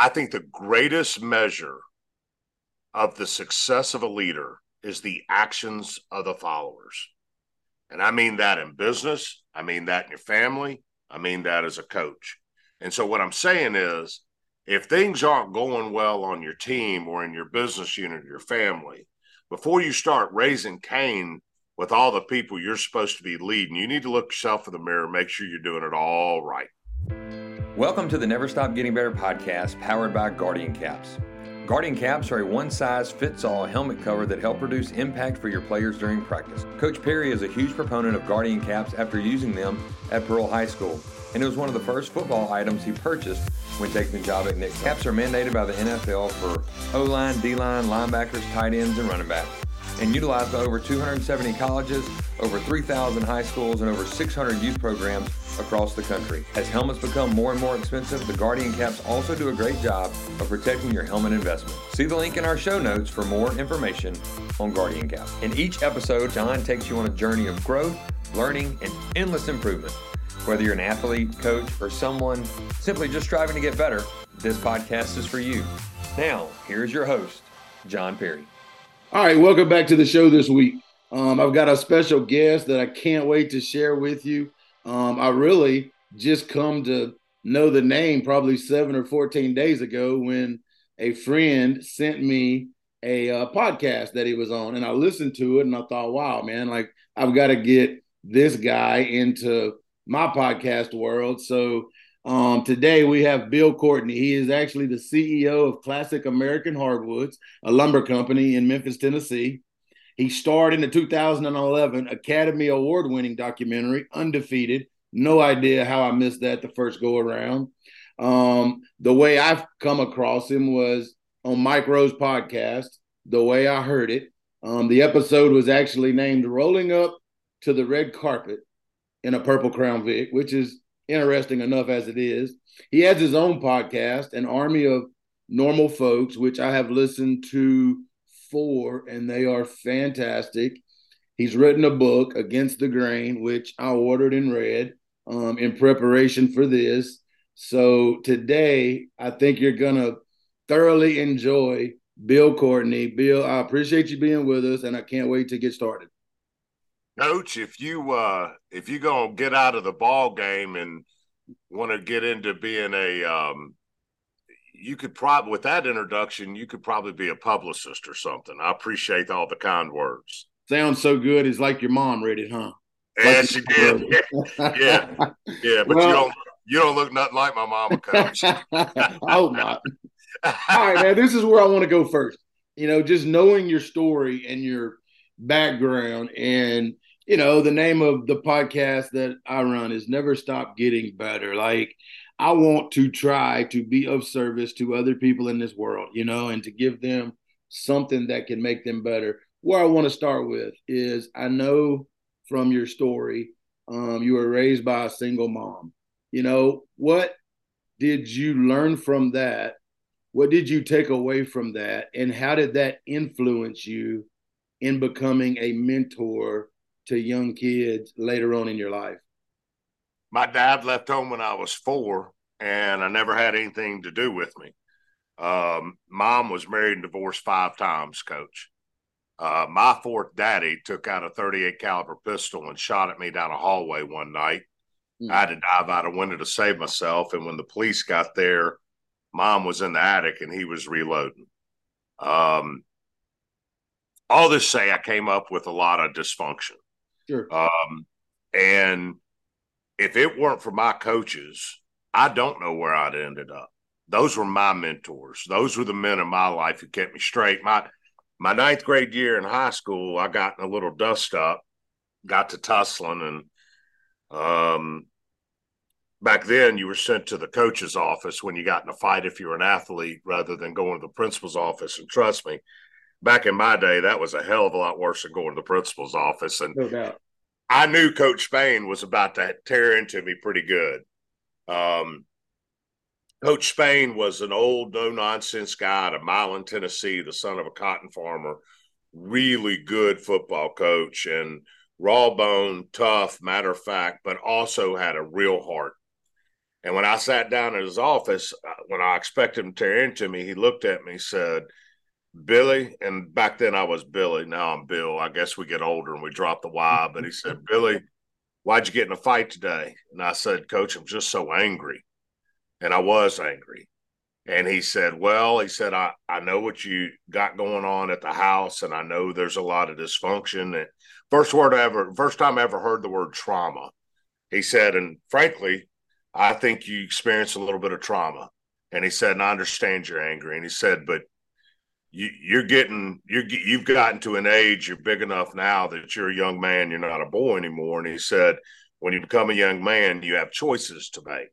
I think the greatest measure of the success of a leader is the actions of the followers. And I mean that in business, I mean that in your family, I mean that as a coach. And so what I'm saying is if things aren't going well on your team or in your business unit or your family, before you start raising Cain with all the people you're supposed to be leading, you need to look yourself in the mirror, make sure you're doing it all right. Welcome to the Never Stop Getting Better podcast powered by Guardian Caps. Guardian caps are a one size fits all helmet cover that help reduce impact for your players during practice. Coach Perry is a huge proponent of Guardian caps after using them at Pearl High School, and it was one of the first football items he purchased when taking the job at Nick. Caps are mandated by the NFL for O line, D line, linebackers, tight ends, and running backs and utilized by over 270 colleges, over 3,000 high schools, and over 600 youth programs across the country. As helmets become more and more expensive, the Guardian caps also do a great job of protecting your helmet investment. See the link in our show notes for more information on Guardian caps. In each episode, John takes you on a journey of growth, learning, and endless improvement. Whether you're an athlete, coach, or someone simply just striving to get better, this podcast is for you. Now, here's your host, John Perry. All right, welcome back to the show this week. Um, I've got a special guest that I can't wait to share with you. Um, I really just come to know the name probably seven or 14 days ago when a friend sent me a uh, podcast that he was on, and I listened to it and I thought, wow, man, like I've got to get this guy into my podcast world. So um, today we have Bill Courtney. He is actually the CEO of Classic American Hardwoods, a lumber company in Memphis, Tennessee. He starred in the 2011 Academy Award winning documentary, Undefeated. No idea how I missed that the first go around. Um, the way I've come across him was on Mike Rowe's podcast, the way I heard it. Um, the episode was actually named Rolling Up to the Red Carpet in a Purple Crown Vic, which is interesting enough as it is. He has his own podcast, An Army of Normal Folks, which I have listened to four, and they are fantastic. He's written a book, Against the Grain, which I ordered and read um, in preparation for this. So today, I think you're going to thoroughly enjoy Bill Courtney. Bill, I appreciate you being with us, and I can't wait to get started. Coach, if you uh if you gonna get out of the ball game and want to get into being a um you could probably with that introduction you could probably be a publicist or something. I appreciate all the kind words. Sounds so good. It's like your mom read it, huh? Yeah, she did. yeah, yeah, yeah. But well, you don't you don't look nothing like my mama, coach. I hope not. All right, man this is where I want to go first. You know, just knowing your story and your background and you know, the name of the podcast that I run is Never Stop Getting Better. Like, I want to try to be of service to other people in this world, you know, and to give them something that can make them better. Where I want to start with is I know from your story, um, you were raised by a single mom. You know, what did you learn from that? What did you take away from that? And how did that influence you in becoming a mentor to young kids later on in your life? My dad left home when I was four, and I never had anything to do with me. Um, mom was married and divorced five times, coach. Uh, my fourth daddy took out a 38 caliber pistol and shot at me down a hallway one night. Mm. I had to dive out a window to save myself. And when the police got there, mom was in the attic and he was reloading. Um, all this say I came up with a lot of dysfunction. Sure. Um, and if it weren't for my coaches, I don't know where I'd ended up. Those were my mentors. Those were the men in my life who kept me straight. My my ninth grade year in high school, I got in a little dust up, got to tussling, and um, back then you were sent to the coach's office when you got in a fight if you were an athlete rather than going to the principal's office. And trust me, back in my day, that was a hell of a lot worse than going to the principal's office. And no. I knew Coach Spain was about to tear into me pretty good. Um, Coach Spain was an old, no nonsense guy out of Milan, Tennessee, the son of a cotton farmer, really good football coach and raw bone, tough, matter of fact, but also had a real heart. And when I sat down in his office, uh, when I expected him to tear into me, he looked at me, said, Billy, and back then I was Billy. Now I'm Bill. I guess we get older and we drop the Y. But he said, Billy, why'd you get in a fight today? And I said, Coach, I'm just so angry. And I was angry. And he said, Well, he said, I, I know what you got going on at the house, and I know there's a lot of dysfunction. And first word I ever, first time I ever heard the word trauma. He said, and frankly, I think you experienced a little bit of trauma. And he said, and I understand you're angry. And he said, but you, you're getting you're you've gotten to an age you're big enough now that you're a young man you're not a boy anymore. And he said when you become a young man you have choices to make.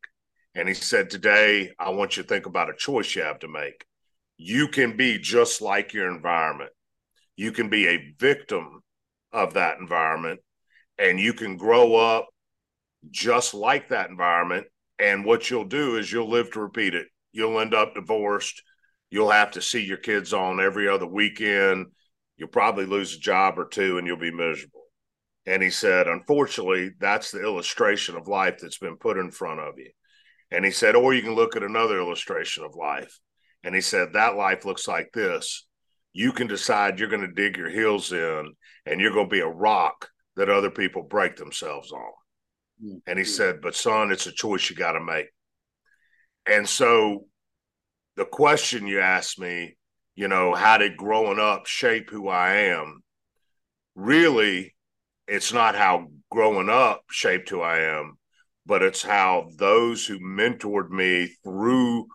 And he said today i want you to think about a choice you have to make. You can be just like your environment. You can be a victim of that environment and you can grow up just like that environment. And what you'll do is you'll live to repeat it. You'll end up divorced you'll have to see your kids on every other weekend. You'll probably lose a job or two and you'll be miserable. And he said, unfortunately, that's the illustration of life that's been put in front of you. And he said, or you can look at another illustration of life. And he said, that life looks like this. You can decide you're going to dig your heels in and you're going to be a rock that other people break themselves on. Mm-hmm. And he said, but son, it's a choice you got to make. And so the question you asked me, you know, how did growing up shape who I am? Really, it's not how growing up shaped who I am, but it's how those who mentored me through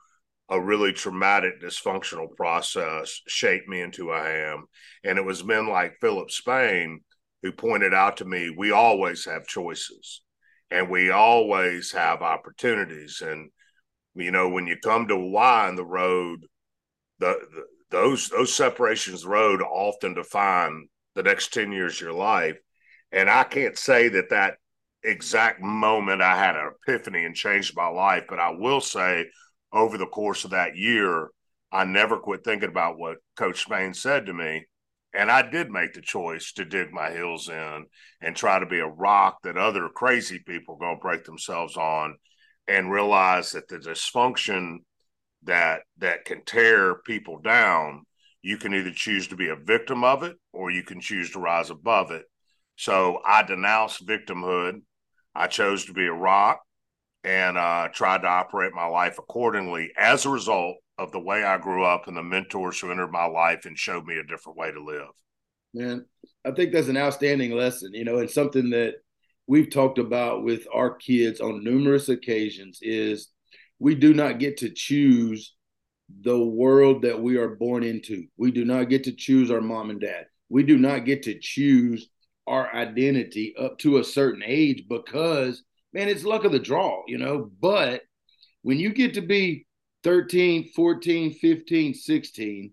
a really traumatic dysfunctional process shaped me into who I am. And it was men like Philip Spain who pointed out to me we always have choices and we always have opportunities. And you know, when you come to a Y in the road, the, the those those separations road often define the next 10 years of your life. And I can't say that that exact moment I had an epiphany and changed my life, but I will say over the course of that year, I never quit thinking about what Coach Spain said to me. And I did make the choice to dig my heels in and try to be a rock that other crazy people going to break themselves on and realize that the dysfunction that that can tear people down you can either choose to be a victim of it or you can choose to rise above it. So i denounced victimhood. I chose to be a rock and uh, tried to operate my life accordingly as a result of the way i grew up and the mentors who entered my life and showed me a different way to live. Man i think that's an outstanding lesson you know and something that we've talked about with our kids on numerous occasions is we do not get to choose the world that we are born into. We do not get to choose our mom and dad. We do not get to choose our identity up to a certain age because, man, it's luck of the draw, you know. But when you get to be 13, 14, 15, 16,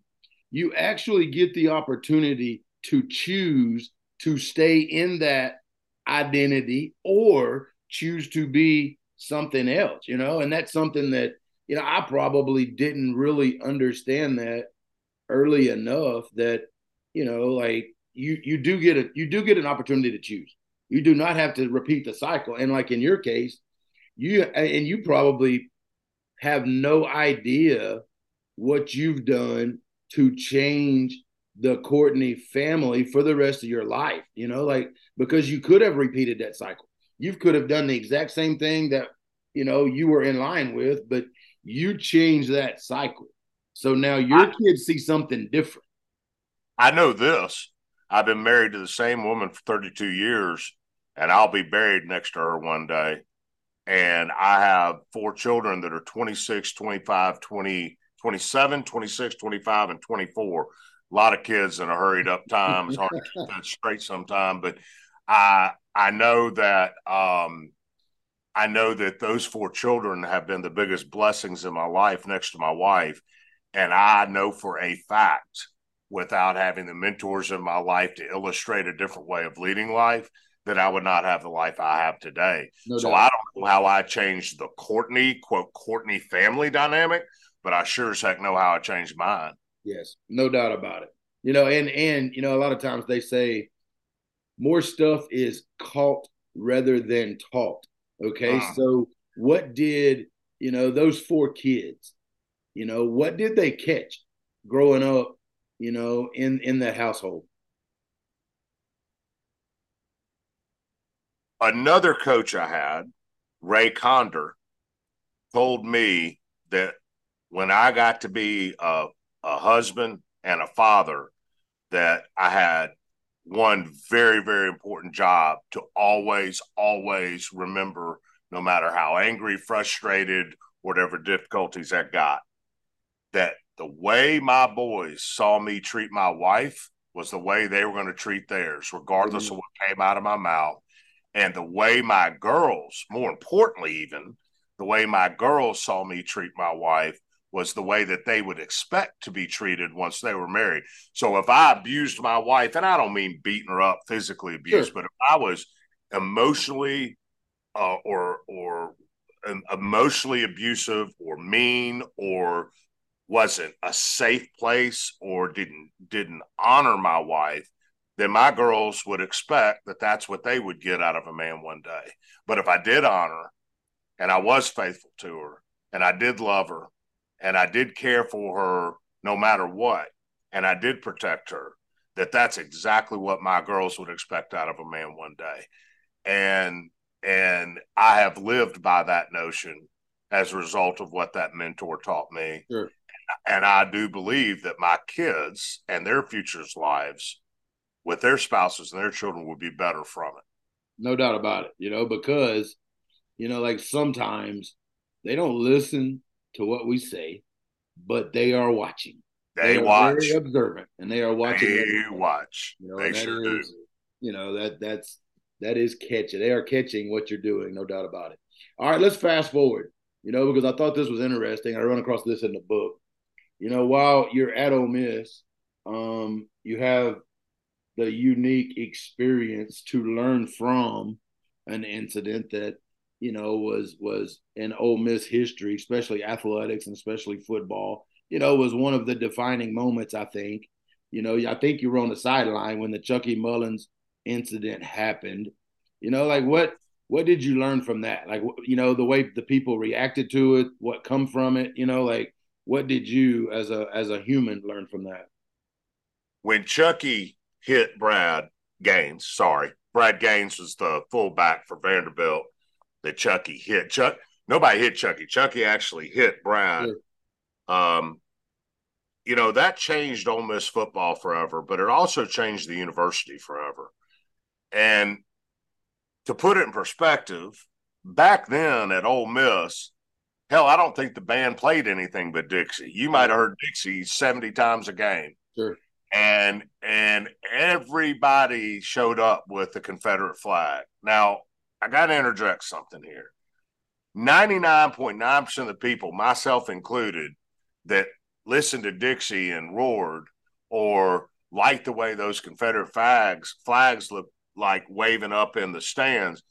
you actually get the opportunity to choose to stay in that identity or choose to be something else, you know, and that's something that, you know, I probably didn't really understand that early enough that, you know, like you you do get a you do get an opportunity to choose. You do not have to repeat the cycle. And like in your case, you and you probably have no idea what you've done to change the Courtney family for the rest of your life, you know, like because you could have repeated that cycle. You could have done the exact same thing that, you know, you were in line with, but you changed that cycle. So now your I, kids see something different. I know this. I've been married to the same woman for 32 years, and I'll be buried next to her one day. And I have four children that are 26, 25, 20, 27, 26, 25, and 24 a lot of kids in a hurried up time. It's hard to keep that straight sometime, but I I know that um, I know that those four children have been the biggest blessings in my life next to my wife, and I know for a fact, without having the mentors in my life to illustrate a different way of leading life, that I would not have the life I have today. No so I don't know how I changed the Courtney quote Courtney family dynamic, but I sure as heck know how I changed mine. Yes, no doubt about it. You know, and and you know, a lot of times they say more stuff is caught rather than taught. Okay, uh-huh. so what did you know, those four kids, you know, what did they catch growing up, you know, in in that household? Another coach I had, Ray Conder, told me that when I got to be a, a husband and a father, that I had one very, very important job to always, always remember, no matter how angry, frustrated, whatever difficulties I got, that the way my boys saw me treat my wife was the way they were going to treat theirs, regardless mm-hmm. of what came out of my mouth. And the way my girls, more importantly, even the way my girls saw me treat my wife was the way that they would expect to be treated once they were married. So if I abused my wife, and I don't mean beating her up, physically abused, sure. but if I was emotionally uh, or or emotionally abusive or mean or wasn't a safe place or didn't didn't honor my wife then my girls would expect that that's what they would get out of a man one day but if i did honor and i was faithful to her and i did love her and I did care for her no matter what, and I did protect her, that that's exactly what my girls would expect out of a man one day. And and I have lived by that notion as a result of what that mentor taught me. Sure. And I do believe that my kids and their futures lives with their spouses and their children would be better from it. No doubt about it, you know, because, you know, like sometimes they don't listen to what we say, but they are watching. They, they watch. Very observant, and they are watching. They everything. watch. You know, they sure is, do. You know that that's that is catching. They are catching what you're doing, no doubt about it. All right, let's fast forward. You know, because I thought this was interesting. I run across this in the book. You know, while you're at Ole Miss, um, you have the unique experience to learn from an incident that you know, was was in Ole Miss history, especially athletics and especially football. You know, was one of the defining moments. I think. You know, I think you were on the sideline when the Chucky Mullins incident happened. You know, like what what did you learn from that? Like, you know, the way the people reacted to it, what come from it. You know, like what did you as a as a human learn from that? When Chucky hit Brad Gaines, sorry, Brad Gaines was the fullback for Vanderbilt that Chucky hit. Chuck nobody hit Chucky. Chucky actually hit Brad. Yeah. Um, you know that changed Ole Miss football forever, but it also changed the university forever. And to put it in perspective, back then at Ole Miss, hell, I don't think the band played anything but Dixie. You might have heard Dixie seventy times a game. Sure. And and everybody showed up with the Confederate flag. Now I got to interject something here. 99.9% of the people, myself included, that listened to Dixie and roared or liked the way those Confederate flags flags looked like waving up in the stands.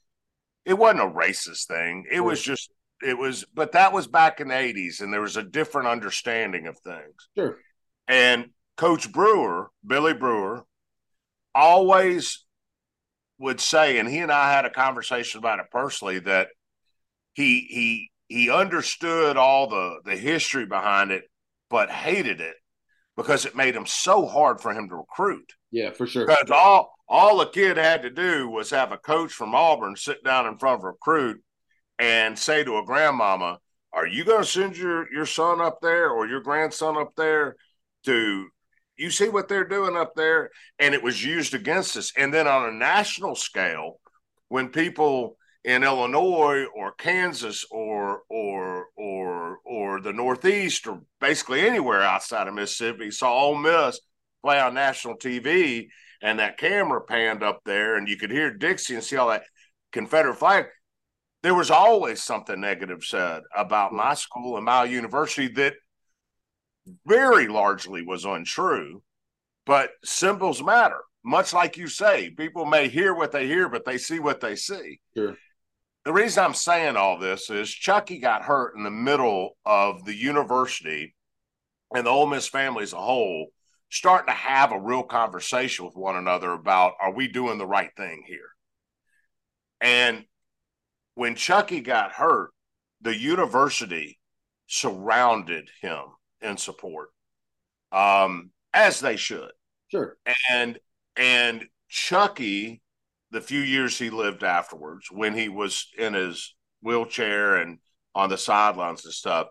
It wasn't a racist thing. It was just it was but that was back in the 80s and there was a different understanding of things. Sure. And Coach Brewer, Billy Brewer, always would say, and he and I had a conversation about it personally, that he he he understood all the the history behind it, but hated it because it made him so hard for him to recruit. Yeah, for sure. Because all all the kid had to do was have a coach from Auburn sit down in front of a recruit and say to a grandmama, "Are you going to send your your son up there or your grandson up there to you see what they're doing up there? And it was used against us. And then on a national scale when people in illinois or kansas or or or or the northeast or basically anywhere outside of mississippi saw Ole Miss play on national tv and that camera panned up there and you could hear dixie and see all that confederate flag there was always something negative said about my school and my university that very largely was untrue, but symbols matter. Much like you say, people may hear what they hear, but they see what they see. Sure. The reason I'm saying all this is Chucky got hurt in the middle of the university and the Ole Miss family as a whole starting to have a real conversation with one another about are we doing the right thing here? And when Chucky got hurt, the university surrounded him in support, um, as they should. Sure. And and Chucky, the few years he lived afterwards, when he was in his wheelchair and on the sidelines and stuff,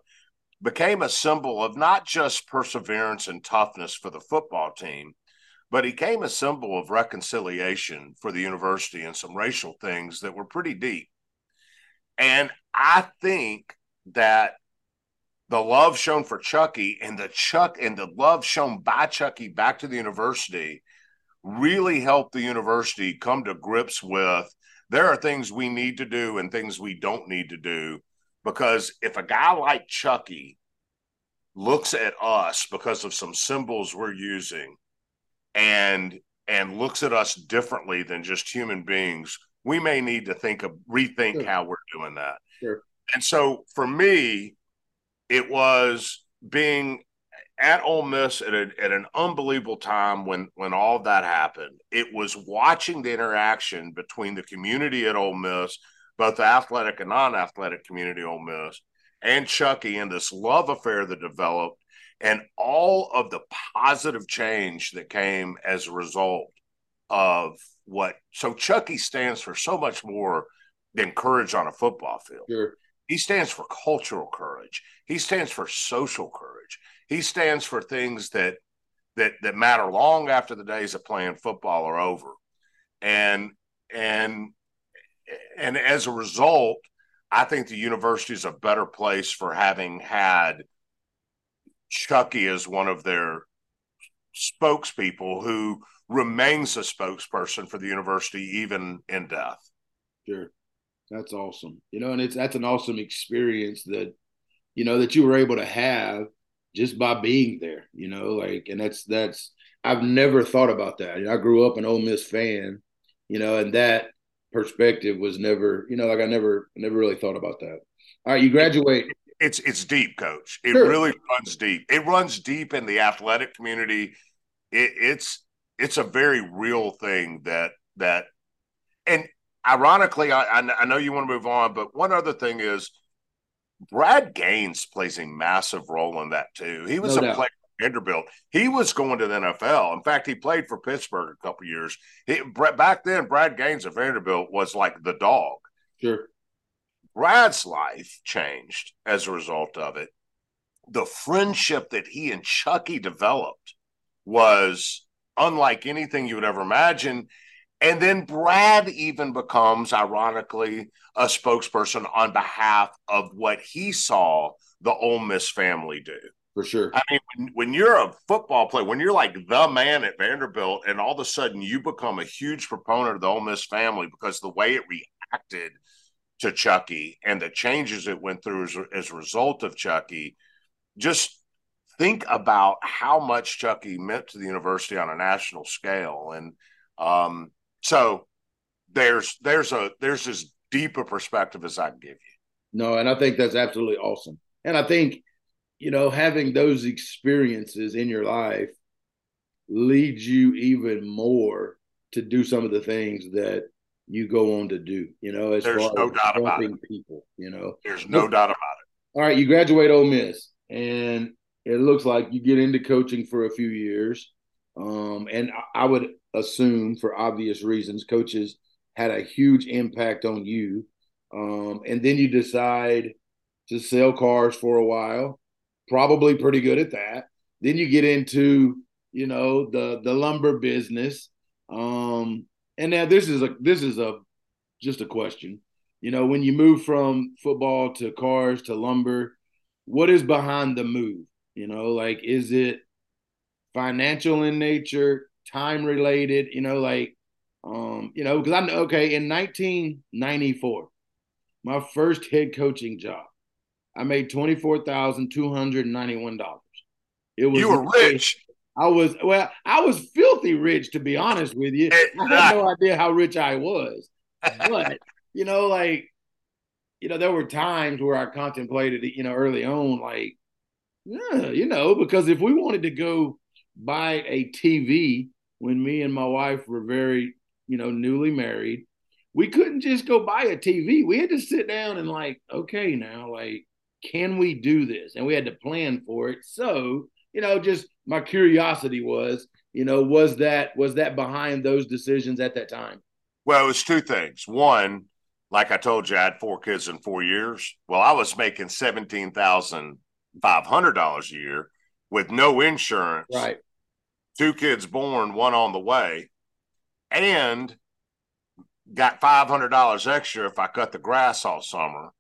became a symbol of not just perseverance and toughness for the football team, but he became a symbol of reconciliation for the university and some racial things that were pretty deep. And I think that the love shown for Chucky and the Chuck and the love shown by Chucky back to the university really helped the university come to grips with there are things we need to do and things we don't need to do because if a guy like Chucky looks at us because of some symbols we're using and and looks at us differently than just human beings, we may need to think of rethink sure. how we're doing that. Sure. And so for me, it was being at Ole Miss at, a, at an unbelievable time when when all that happened. It was watching the interaction between the community at Ole Miss, both the athletic and non-athletic community Ole Miss, and Chucky, and this love affair that developed, and all of the positive change that came as a result of what. So Chucky stands for so much more than courage on a football field. Sure. He stands for cultural courage. He stands for social courage. He stands for things that that that matter long after the days of playing football are over. And and and as a result, I think the university is a better place for having had Chucky as one of their spokespeople who remains a spokesperson for the university even in death. Sure. That's awesome. You know, and it's that's an awesome experience that you know that you were able to have just by being there, you know, like and that's that's I've never thought about that. You know, I grew up an Ole Miss fan, you know, and that perspective was never, you know, like I never never really thought about that. All right, you graduate. It's it's deep, coach. It sure. really runs deep. It runs deep in the athletic community. It, it's it's a very real thing that that and ironically, I, I know you want to move on, but one other thing is Brad Gaines plays a massive role in that too. He was no a doubt. player Vanderbilt. He was going to the NFL. In fact, he played for Pittsburgh a couple years. He, back then, Brad Gaines at Vanderbilt was like the dog. Sure. Brad's life changed as a result of it. The friendship that he and Chucky developed was unlike anything you would ever imagine. And then Brad even becomes, ironically, a spokesperson on behalf of what he saw the Ole Miss family do. For sure. I mean, when, when you're a football player, when you're like the man at Vanderbilt, and all of a sudden you become a huge proponent of the Ole Miss family because the way it reacted to Chucky and the changes it went through as, as a result of Chucky, just think about how much Chucky meant to the university on a national scale. And um, so there's there's a there's as deep a perspective as I can give you. No, and I think that's absolutely awesome. And I think, you know, having those experiences in your life leads you even more to do some of the things that you go on to do, you know, as There's far no as doubt about helping people, you know. There's no doubt about it. All right, you graduate Ole Miss and it looks like you get into coaching for a few years. Um, and I would assume, for obvious reasons, coaches had a huge impact on you. Um, and then you decide to sell cars for a while, probably pretty good at that. Then you get into, you know, the the lumber business. Um, and now this is a this is a just a question. You know, when you move from football to cars to lumber, what is behind the move? You know, like is it financial in nature, time related, you know, like, um, you know, because I know, okay, in 1994, my first head coaching job, I made $24,291. It was you were rich. I was well, I was filthy rich to be honest with you. I had no idea how rich I was. But, you know, like, you know, there were times where I contemplated, you know, early on, like, yeah, you know, because if we wanted to go buy a TV when me and my wife were very, you know, newly married. we couldn't just go buy a TV. We had to sit down and like, okay, now like, can we do this? And we had to plan for it. So, you know, just my curiosity was, you know, was that was that behind those decisions at that time? Well, it was two things. One, like I told you, I had four kids in four years. Well, I was making seventeen thousand five hundred dollars a year with no insurance. Right. Two kids born, one on the way, and got five hundred dollars extra if I cut the grass all summer.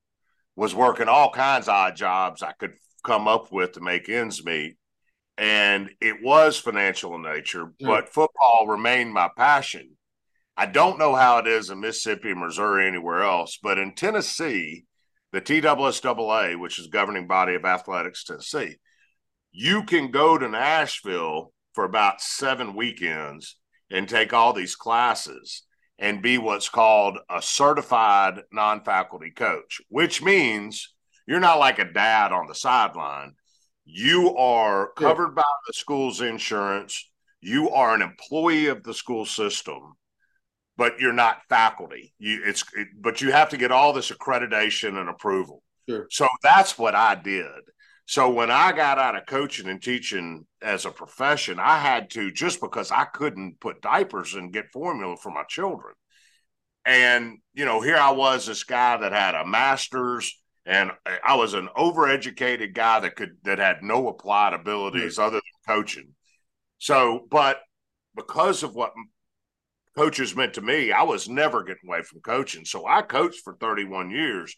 Was working all kinds of odd jobs I could come up with to make ends meet, and it was financial in nature. But football remained my passion. I don't know how it is in Mississippi, Missouri, anywhere else, but in Tennessee, the TSSAA, which is governing body of athletics Tennessee, you can go to Nashville for about seven weekends and take all these classes and be what's called a certified non-faculty coach, which means you're not like a dad on the sideline. You are covered by the school's insurance. You are an employee of the school system but you're not faculty. You it's it, but you have to get all this accreditation and approval. Sure. So that's what I did. So when I got out of coaching and teaching as a profession, I had to just because I couldn't put diapers and get formula for my children. And you know, here I was this guy that had a master's and I was an overeducated guy that could that had no applied abilities other than coaching. So, but because of what coaches meant to me, I was never getting away from coaching. So I coached for 31 years.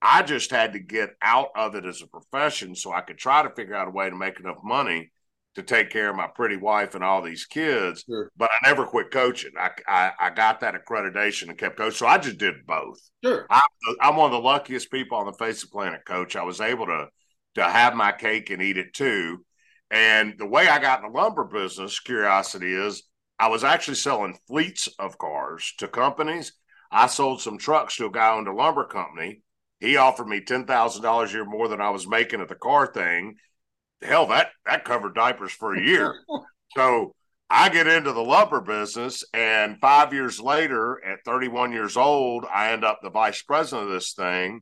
I just had to get out of it as a profession so I could try to figure out a way to make enough money to take care of my pretty wife and all these kids. Sure. But I never quit coaching. I, I, I got that accreditation and kept coaching. So I just did both. Sure. I'm, I'm one of the luckiest people on the face of the planet, coach. I was able to to have my cake and eat it too. And the way I got in the lumber business, curiosity is I was actually selling fleets of cars to companies. I sold some trucks to a guy owned a lumber company. He offered me ten thousand dollars a year more than I was making at the car thing. Hell, that that covered diapers for a year. so I get into the lumber business, and five years later, at 31 years old, I end up the vice president of this thing,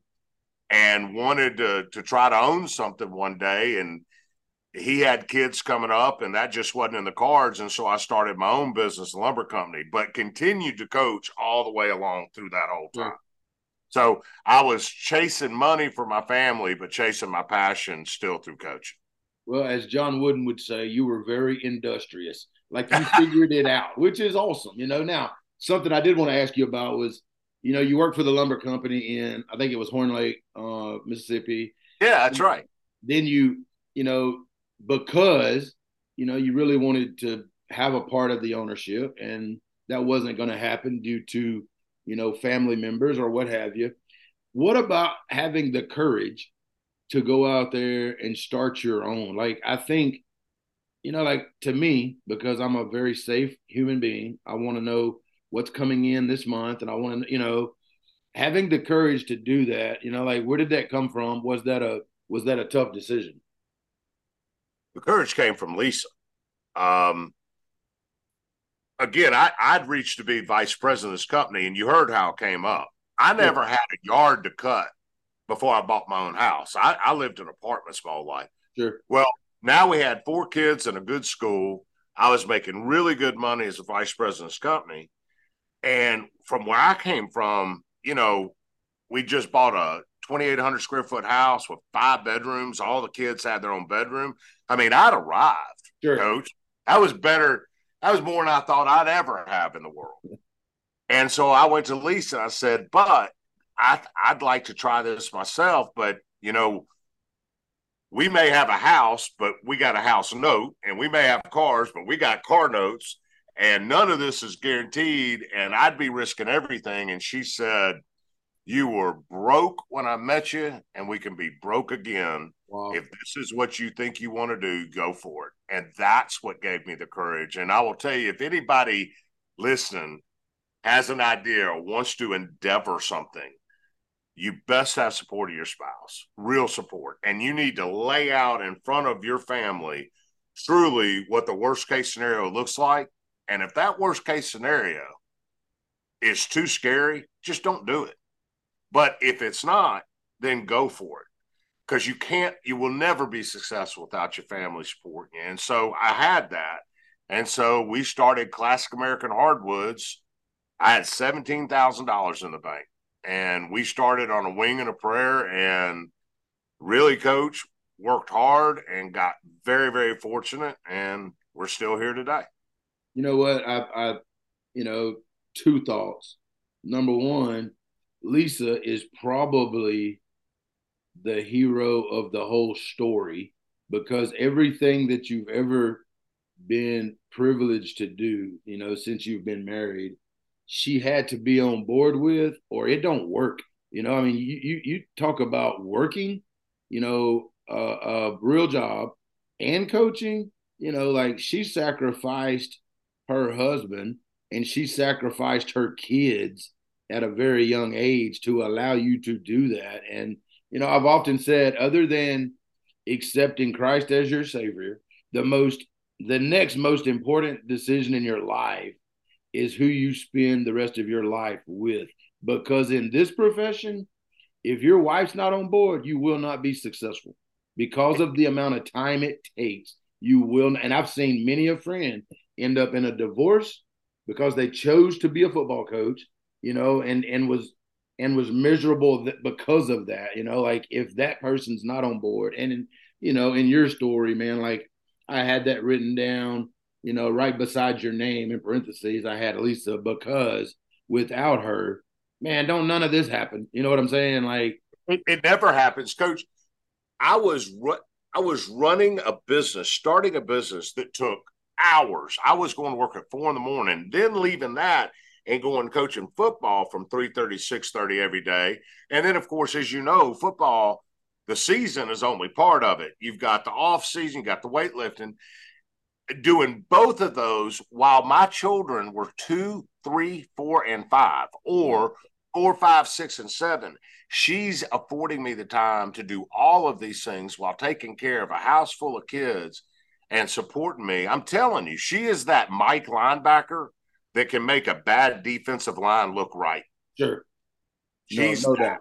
and wanted to to try to own something one day, and he had kids coming up and that just wasn't in the cards and so i started my own business lumber company but continued to coach all the way along through that whole time. So i was chasing money for my family but chasing my passion still through coaching. Well as john wooden would say you were very industrious. Like you figured it out which is awesome you know. Now something i did want to ask you about was you know you worked for the lumber company in i think it was horn lake uh, mississippi. Yeah that's right. Then you you know because you know you really wanted to have a part of the ownership and that wasn't going to happen due to you know family members or what have you. What about having the courage to go out there and start your own? Like i think you know like to me because i'm a very safe human being i want to know what's coming in this month and i want to you know having the courage to do that you know like where did that come from? Was that a was that a tough decision? The courage came from Lisa. Um, again, I, I'd reached to be vice president of this company, and you heard how it came up. I never yeah. had a yard to cut before I bought my own house. I, I lived in apartments my whole life. Sure. Well, now we had four kids in a good school. I was making really good money as a vice president of this company. And from where I came from, you know, we just bought a 2,800 square foot house with five bedrooms. All the kids had their own bedroom. I mean, I'd arrived, sure. coach. That was better. That was more than I thought I'd ever have in the world. And so I went to Lisa. And I said, but I, I'd like to try this myself. But, you know, we may have a house, but we got a house note, and we may have cars, but we got car notes, and none of this is guaranteed. And I'd be risking everything. And she said, You were broke when I met you, and we can be broke again Wow. If this is what you think you want to do, go for it. And that's what gave me the courage. And I will tell you, if anybody listening has an idea or wants to endeavor something, you best have support of your spouse, real support. And you need to lay out in front of your family truly what the worst case scenario looks like. And if that worst case scenario is too scary, just don't do it. But if it's not, then go for it because you can't, you will never be successful without your family supporting you. And so I had that. And so we started Classic American Hardwoods. I had $17,000 in the bank and we started on a wing and a prayer and really coach worked hard and got very, very fortunate. And we're still here today. You know what? I, I, you know, two thoughts. Number one, Lisa is probably the hero of the whole story because everything that you've ever been privileged to do, you know, since you've been married, she had to be on board with, or it don't work. You know, I mean, you you, you talk about working, you know, uh, a real job and coaching. You know, like she sacrificed her husband and she sacrificed her kids at a very young age to allow you to do that. And you know, I've often said, other than accepting Christ as your Savior, the most the next most important decision in your life is who you spend the rest of your life with. Because in this profession, if your wife's not on board, you will not be successful because of the amount of time it takes. You will, and I've seen many a friend end up in a divorce because they chose to be a football coach, you know, and and was and was miserable because of that. You know, like if that person's not on board, and in, you know, in your story, man, like I had that written down you know, right beside your name in parentheses, I had Lisa because without her, man, don't none of this happen. You know what I'm saying? Like it, it never happens, Coach. I was ru- I was running a business, starting a business that took hours. I was going to work at four in the morning, then leaving that and going coaching football from 3 30, 6 30 every day. And then, of course, as you know, football, the season is only part of it. You've got the off season, you got the weightlifting doing both of those while my children were two, three, four, and five, or four, five, six, and seven. She's affording me the time to do all of these things while taking care of a house full of kids and supporting me. I'm telling you, she is that Mike linebacker that can make a bad defensive line look right. Sure. She's no, no doubt.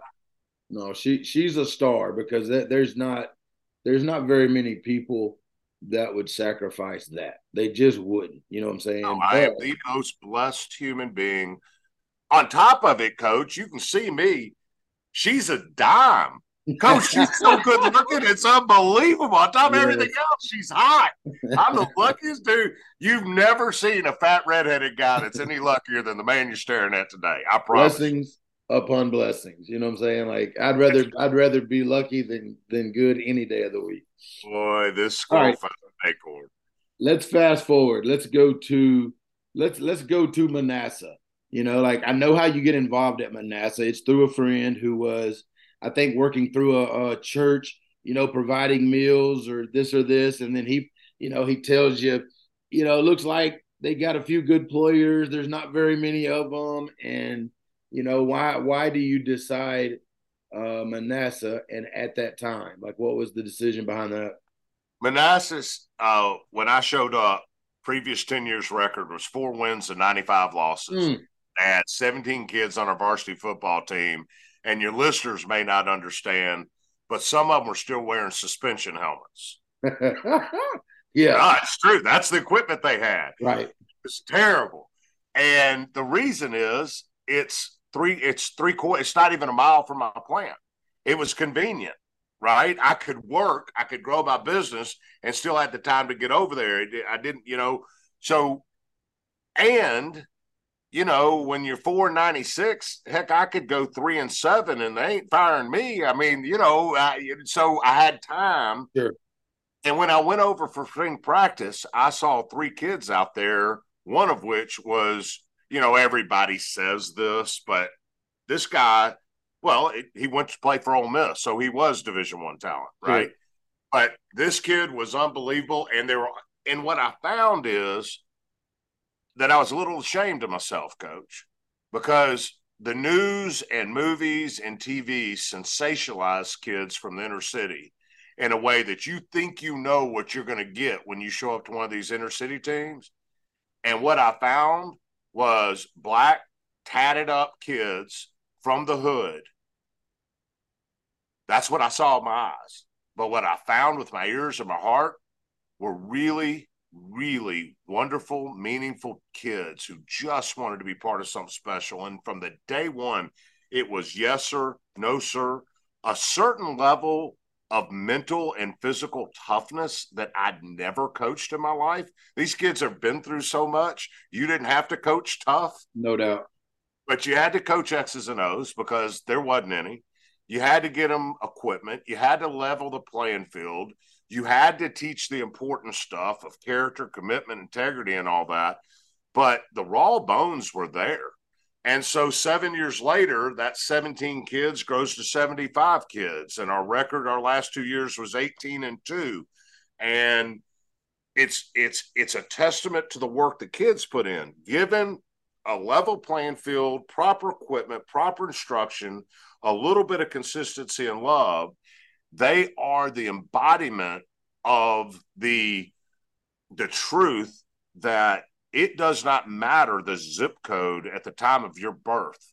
No, she she's a star because that, there's not there's not very many people that would sacrifice that. They just wouldn't. You know what I'm saying? No, I am the most blessed human being. On top of it, coach, you can see me. She's a dime. Coach, she's so good looking. It's unbelievable. On top of everything else, she's hot. I'm the luckiest dude. You've never seen a fat redheaded guy that's any luckier than the man you're staring at today. I promise. Blessings upon blessings. You know what I'm saying? Like I'd rather I'd rather be lucky than than good any day of the week. Boy, this school right. acorn. Let's fast forward. Let's go to let's let's go to Manassas. You know, like I know how you get involved at Manassas. It's through a friend who was, I think, working through a, a church. You know, providing meals or this or this, and then he, you know, he tells you, you know, it looks like they got a few good players. There's not very many of them, and you know why why do you decide uh, Manassas and at that time? Like, what was the decision behind that? Manassas, uh, when I showed up, previous 10 years record was four wins and 95 losses. Mm. They had 17 kids on our varsity football team. And your listeners may not understand, but some of them were still wearing suspension helmets. yeah. No, it's true. That's the equipment they had. Right. It's terrible. And the reason is it's three it's three quarter it's not even a mile from my plant it was convenient right i could work i could grow my business and still had the time to get over there i didn't you know so and you know when you're 496 heck i could go three and seven and they ain't firing me i mean you know I, so i had time sure. and when i went over for spring practice i saw three kids out there one of which was you know, everybody says this, but this guy, well, it, he went to play for Ole Miss, so he was Division One talent, right? Yeah. But this kid was unbelievable, and there were, and what I found is that I was a little ashamed of myself, Coach, because the news and movies and TV sensationalize kids from the inner city in a way that you think you know what you're going to get when you show up to one of these inner city teams. And what I found was black, tatted up kids from the hood. That's what I saw with my eyes. But what I found with my ears and my heart were really, really wonderful, meaningful kids who just wanted to be part of something special. And from the day one, it was yes, sir, no, sir, a certain level of mental and physical toughness that I'd never coached in my life. These kids have been through so much. You didn't have to coach tough. No doubt. But you had to coach X's and O's because there wasn't any. You had to get them equipment. You had to level the playing field. You had to teach the important stuff of character, commitment, integrity, and all that. But the raw bones were there. And so seven years later, that 17 kids grows to 75 kids. And our record our last two years was 18 and two. And it's it's it's a testament to the work the kids put in, given a level playing field, proper equipment, proper instruction, a little bit of consistency and love. They are the embodiment of the the truth that it does not matter the zip code at the time of your birth.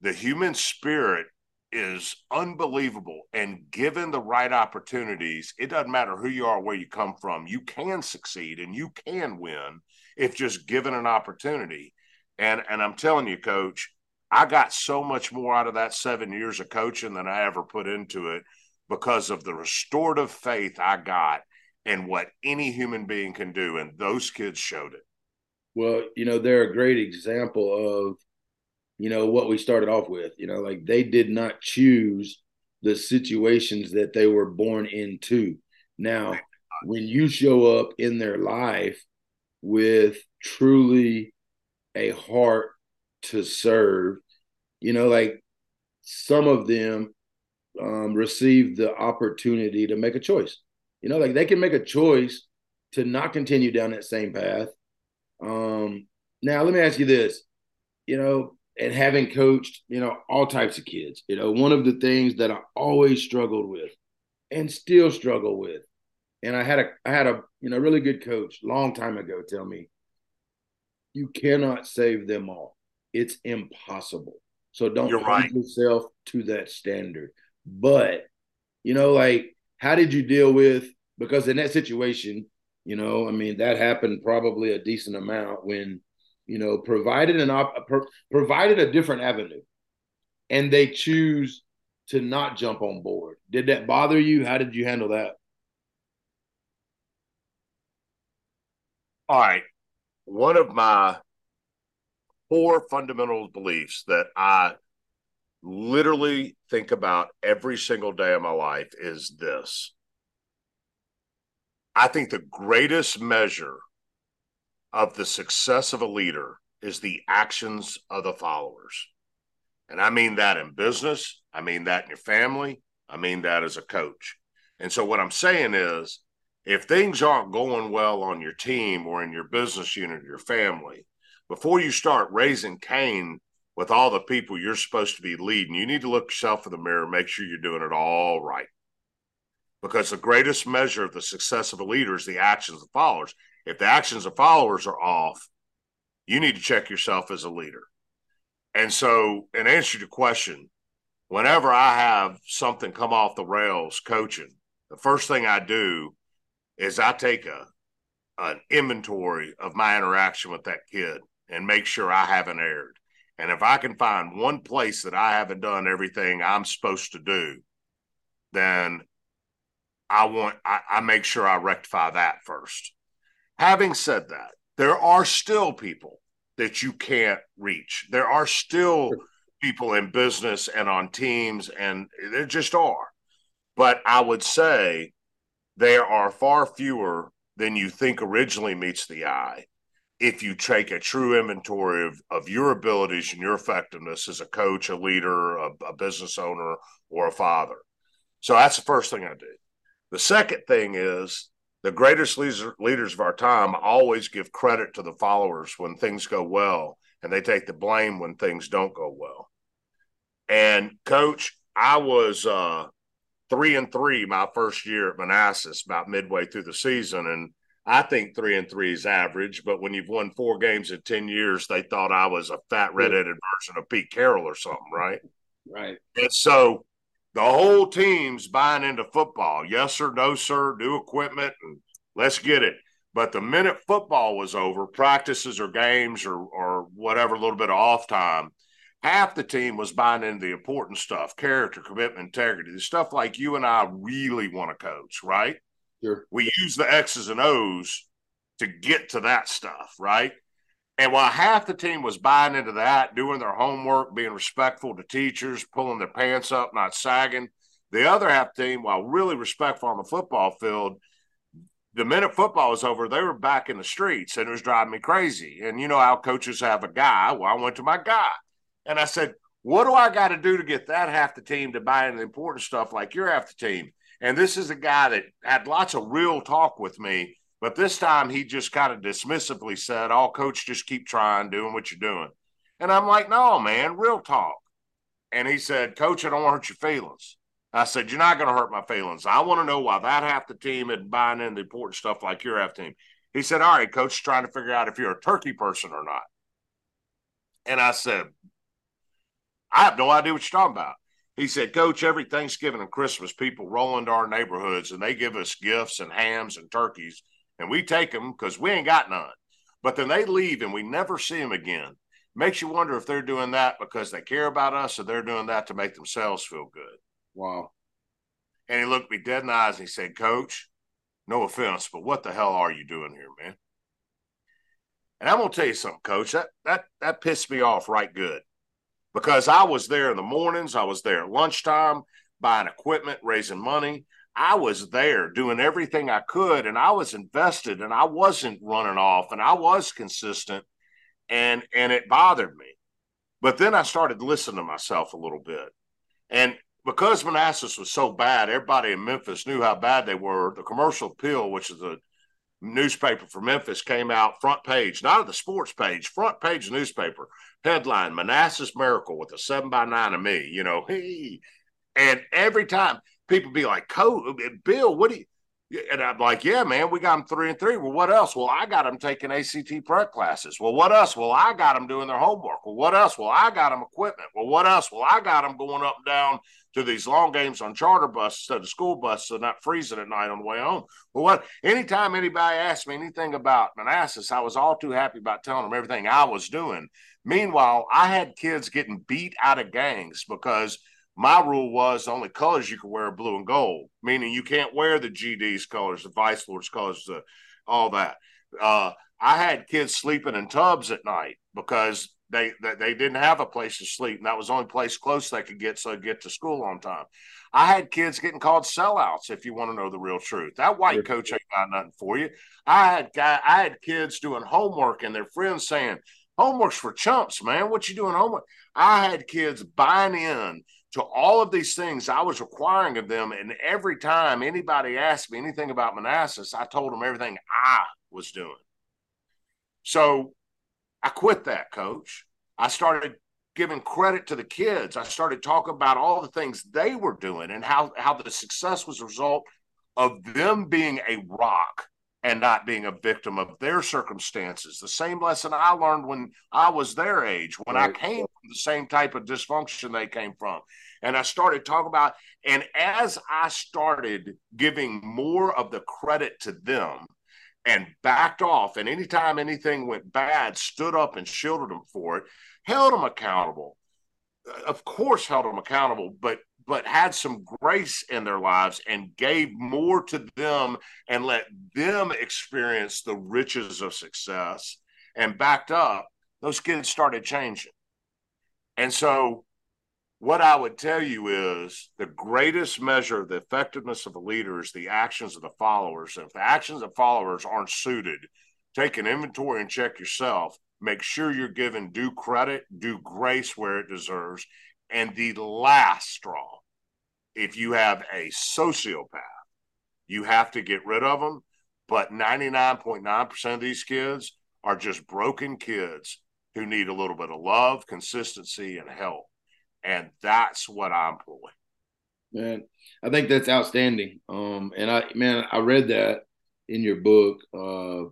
The human spirit is unbelievable. And given the right opportunities, it doesn't matter who you are, where you come from, you can succeed and you can win if just given an opportunity. And and I'm telling you, coach, I got so much more out of that seven years of coaching than I ever put into it because of the restorative faith I got and what any human being can do. And those kids showed it. Well, you know, they're a great example of, you know, what we started off with. You know, like they did not choose the situations that they were born into. Now, when you show up in their life with truly a heart to serve, you know, like some of them um, receive the opportunity to make a choice. You know, like they can make a choice to not continue down that same path um, now, let me ask you this, you know, and having coached, you know, all types of kids, you know, one of the things that I always struggled with and still struggle with, and I had a I had a you know really good coach long time ago tell me, you cannot save them all. It's impossible. So don't You're right. yourself to that standard. But you know, like, how did you deal with because in that situation, you know, I mean, that happened probably a decent amount when, you know, provided an op- provided a different avenue, and they choose to not jump on board. Did that bother you? How did you handle that? All right. One of my core fundamental beliefs that I literally think about every single day of my life is this I think the greatest measure of the success of a leader is the actions of the followers. And I mean that in business, I mean that in your family, I mean that as a coach. And so what I'm saying is if things aren't going well on your team or in your business unit or your family, before you start raising Cain with all the people you're supposed to be leading, you need to look yourself in the mirror, make sure you're doing it all right because the greatest measure of the success of a leader is the actions of followers. If the actions of followers are off, you need to check yourself as a leader. And so, in answer to question, whenever I have something come off the rails coaching, the first thing I do is I take a an inventory of my interaction with that kid and make sure I haven't erred. And if I can find one place that I haven't done everything I'm supposed to do, then I want I, I make sure I rectify that first. Having said that, there are still people that you can't reach. There are still people in business and on teams, and there just are. But I would say there are far fewer than you think originally meets the eye if you take a true inventory of, of your abilities and your effectiveness as a coach, a leader, a, a business owner, or a father. So that's the first thing I do. The second thing is the greatest leaders of our time always give credit to the followers when things go well, and they take the blame when things don't go well. And coach, I was uh, three and three my first year at Manassas, about midway through the season, and I think three and three is average, but when you've won four games in 10 years, they thought I was a fat redheaded version of Pete Carroll or something, right? Right. And so the whole team's buying into football. Yes, sir, no, sir, new equipment, and let's get it. But the minute football was over, practices or games or or whatever, a little bit of off time, half the team was buying into the important stuff, character, commitment, integrity, the stuff like you and I really want to coach, right? Sure. We use the X's and O's to get to that stuff, right? And while half the team was buying into that, doing their homework, being respectful to teachers, pulling their pants up, not sagging, the other half team, while really respectful on the football field, the minute football was over, they were back in the streets and it was driving me crazy. And you know how coaches have a guy. Well, I went to my guy and I said, What do I got to do to get that half the team to buy into the important stuff like you're half the team? And this is a guy that had lots of real talk with me but this time he just kind of dismissively said, "All oh, coach, just keep trying, doing what you're doing." And I'm like, "No, man, real talk." And he said, "Coach, I don't want to hurt your feelings." I said, "You're not going to hurt my feelings. I want to know why that half the team is buying in the important stuff like your half team." He said, "All right, coach, trying to figure out if you're a turkey person or not." And I said, "I have no idea what you're talking about." He said, Coach, every Thanksgiving and Christmas, people roll into our neighborhoods and they give us gifts and hams and turkeys and we take them because we ain't got none. But then they leave and we never see them again. Makes you wonder if they're doing that because they care about us or they're doing that to make themselves feel good. Wow. And he looked me dead in the eyes and he said, Coach, no offense, but what the hell are you doing here, man? And I'm gonna tell you something, Coach. That that that pissed me off right good. Because I was there in the mornings, I was there at lunchtime, buying equipment, raising money. I was there doing everything I could and I was invested and I wasn't running off and I was consistent and and it bothered me. But then I started listening to myself a little bit. And because Manassas was so bad, everybody in Memphis knew how bad they were. The commercial appeal, which is a newspaper from Memphis, came out front page, not of the sports page, front page newspaper, headline Manassas Miracle with a seven by nine of me, you know, hey. And every time people be like, "Coach, Bill, what do you?" And I'm like, yeah, man, we got them three and three. Well, what else? Well, I got them taking ACT prep classes. Well, what else? Well, I got them doing their homework. Well, what else? Well, I got them equipment. Well, what else? Well, I got them going up and down to these long games on charter buses instead of school buses, so not freezing at night on the way home. Well, what? Anytime anybody asked me anything about Manassas, I was all too happy about telling them everything I was doing. Meanwhile, I had kids getting beat out of gangs because – my rule was the only colors you could wear are blue and gold, meaning you can't wear the GD's colors, the vice lord's colors, the, all that. Uh, I had kids sleeping in tubs at night because they, they, they didn't have a place to sleep, and that was the only place close they could get so they get to school on time. I had kids getting called sellouts. If you want to know the real truth, that white coach ain't got nothing for you. I had I had kids doing homework and their friends saying, "Homework's for chumps, man. What you doing homework?" I had kids buying in to all of these things I was requiring of them. And every time anybody asked me anything about Manassas, I told them everything I was doing. So I quit that, coach. I started giving credit to the kids. I started talking about all the things they were doing and how, how the success was a result of them being a rock and not being a victim of their circumstances. The same lesson I learned when I was their age, when right. I came from the same type of dysfunction they came from. And I started talking about, and as I started giving more of the credit to them and backed off, and anytime anything went bad, stood up and shielded them for it, held them accountable. Uh, of course, held them accountable, but but had some grace in their lives and gave more to them and let them experience the riches of success and backed up, those kids started changing. And so, what I would tell you is the greatest measure of the effectiveness of a leader is the actions of the followers. And if the actions of followers aren't suited, take an inventory and check yourself. Make sure you're given due credit, due grace where it deserves, and the last straw, if you have a sociopath, you have to get rid of them. But 99.9% of these kids are just broken kids who need a little bit of love, consistency, and help. And that's what I employ. Man, I think that's outstanding. Um, and I, man, I read that in your book, uh,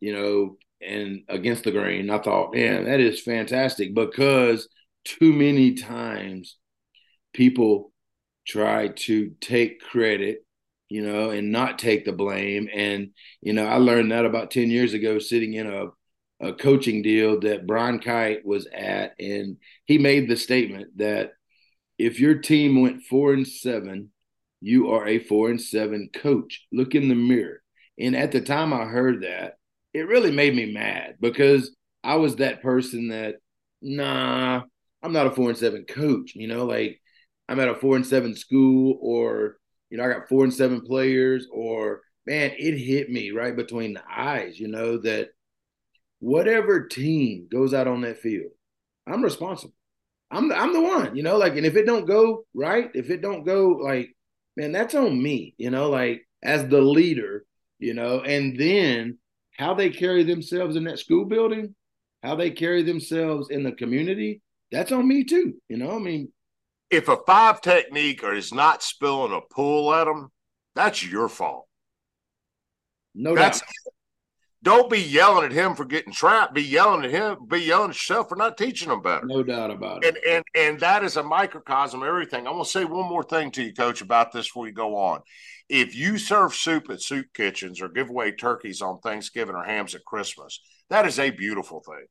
you know, and against the grain. I thought, man, that is fantastic because too many times people try to take credit, you know, and not take the blame. And, you know, I learned that about 10 years ago sitting in a, a coaching deal that Brian Kite was at. And he made the statement that if your team went four and seven, you are a four and seven coach. Look in the mirror. And at the time I heard that, it really made me mad because I was that person that, nah, I'm not a four and seven coach. You know, like I'm at a four and seven school, or you know, I got four and seven players, or man, it hit me right between the eyes. You know that whatever team goes out on that field, I'm responsible. I'm the, I'm the one. You know, like, and if it don't go right, if it don't go like, man, that's on me. You know, like as the leader. You know, and then how they carry themselves in that school building, how they carry themselves in the community, that's on me too. You know, I mean, if a five technique or is not spilling a pool at them, that's your fault. No that's, doubt. Don't be yelling at him for getting trapped. Be yelling at him. Be yelling at yourself for not teaching them better. No doubt about it. And and and that is a microcosm of everything. I'm going to say one more thing to you, Coach, about this before you go on. If you serve soup at soup kitchens or give away turkeys on Thanksgiving or hams at Christmas, that is a beautiful thing.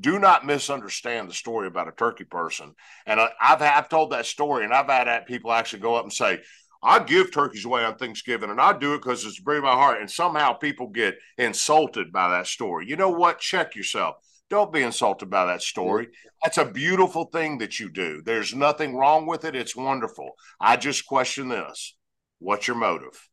Do not misunderstand the story about a turkey person. And I, have I've told that story, and I've had people actually go up and say, I give turkeys away on Thanksgiving, and I do it because it's bring my heart. And somehow people get insulted by that story. You know what? Check yourself. Don't be insulted by that story. That's a beautiful thing that you do. There's nothing wrong with it. It's wonderful. I just question this What's your motive?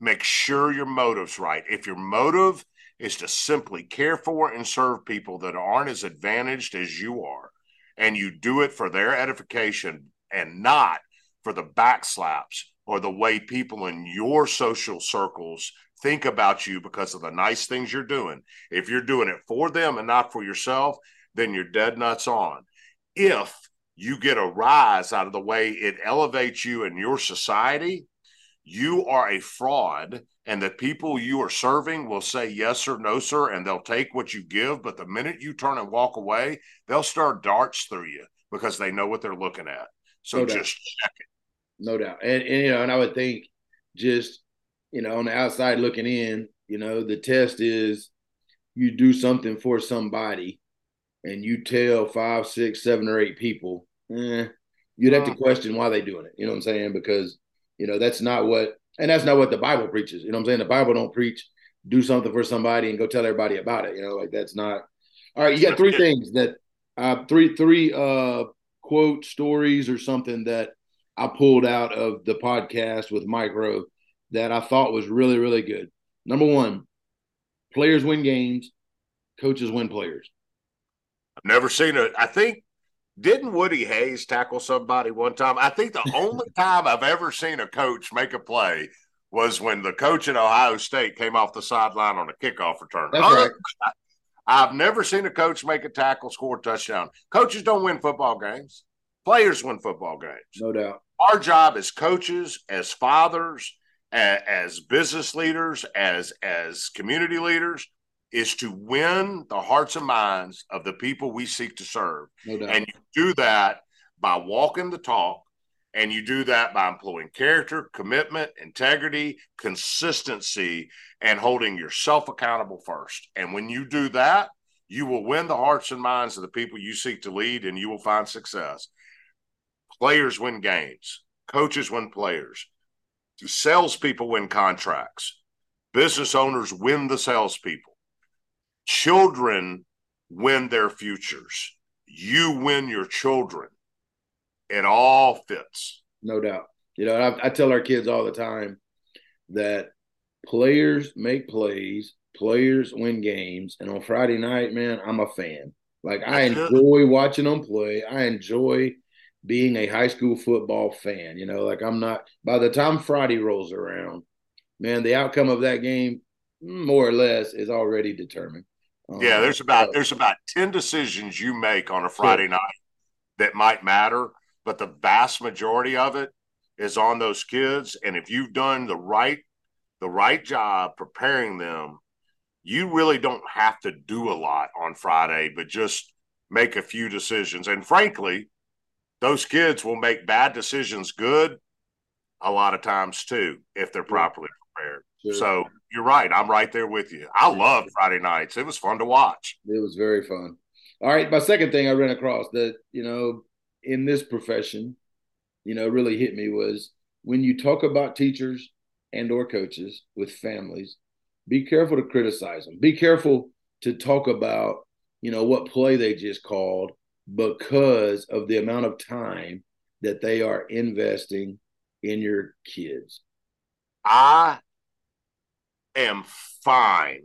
Make sure your motive's right. If your motive is to simply care for and serve people that aren't as advantaged as you are, and you do it for their edification and not for the backslaps or the way people in your social circles think about you because of the nice things you're doing. If you're doing it for them and not for yourself, then you're dead nuts on. If you get a rise out of the way it elevates you in your society, you are a fraud. And the people you are serving will say yes or no, sir, and they'll take what you give. But the minute you turn and walk away, they'll start darts through you because they know what they're looking at. So no just check it. No doubt. And, and, you know, and I would think just, you know, on the outside looking in, you know, the test is you do something for somebody and you tell five, six, seven, or eight people, eh, you'd have to question why they doing it. You know what I'm saying? Because you know that's not what, and that's not what the Bible preaches. You know what I'm saying? The Bible don't preach do something for somebody and go tell everybody about it. You know, like that's not. All right, you got three things that uh, three three uh quote stories or something that I pulled out of the podcast with Mike Rowe that I thought was really really good. Number one, players win games, coaches win players. I've never seen it. I think didn't Woody Hayes tackle somebody one time? I think the only time I've ever seen a coach make a play was when the coach at Ohio State came off the sideline on a kickoff return. That's right. I've never seen a coach make a tackle, score a touchdown. Coaches don't win football games. Players win football games. No doubt. Our job as coaches, as fathers, as, as business leaders, as as community leaders, is to win the hearts and minds of the people we seek to serve. No and you do that by walking the talk, and you do that by employing character, commitment, integrity, consistency, and holding yourself accountable first. And when you do that, you will win the hearts and minds of the people you seek to lead, and you will find success. Players win games, coaches win players, salespeople win contracts, business owners win the salespeople children win their futures. You win your children. It all fits. No doubt. You know, I, I tell our kids all the time that players make plays, players win games. And on Friday night, man, I'm a fan. Like I enjoy watching them play. I enjoy being a high school football fan. You know, like I'm not by the time Friday rolls around, man, the outcome of that game, more or less, is already determined. Yeah, um, there's about there's about 10 decisions you make on a Friday night that might matter, but the vast majority of it is on those kids. And if you've done the right the right job preparing them, you really don't have to do a lot on Friday, but just make a few decisions. And frankly, those kids will make bad decisions good a lot of times too if they're properly prepared. Sure. So you're right. I'm right there with you. I love Friday nights. It was fun to watch. It was very fun. All right. My second thing I ran across that, you know, in this profession, you know, really hit me was when you talk about teachers and or coaches with families, be careful to criticize them. Be careful to talk about, you know, what play they just called because of the amount of time that they are investing in your kids. I am fine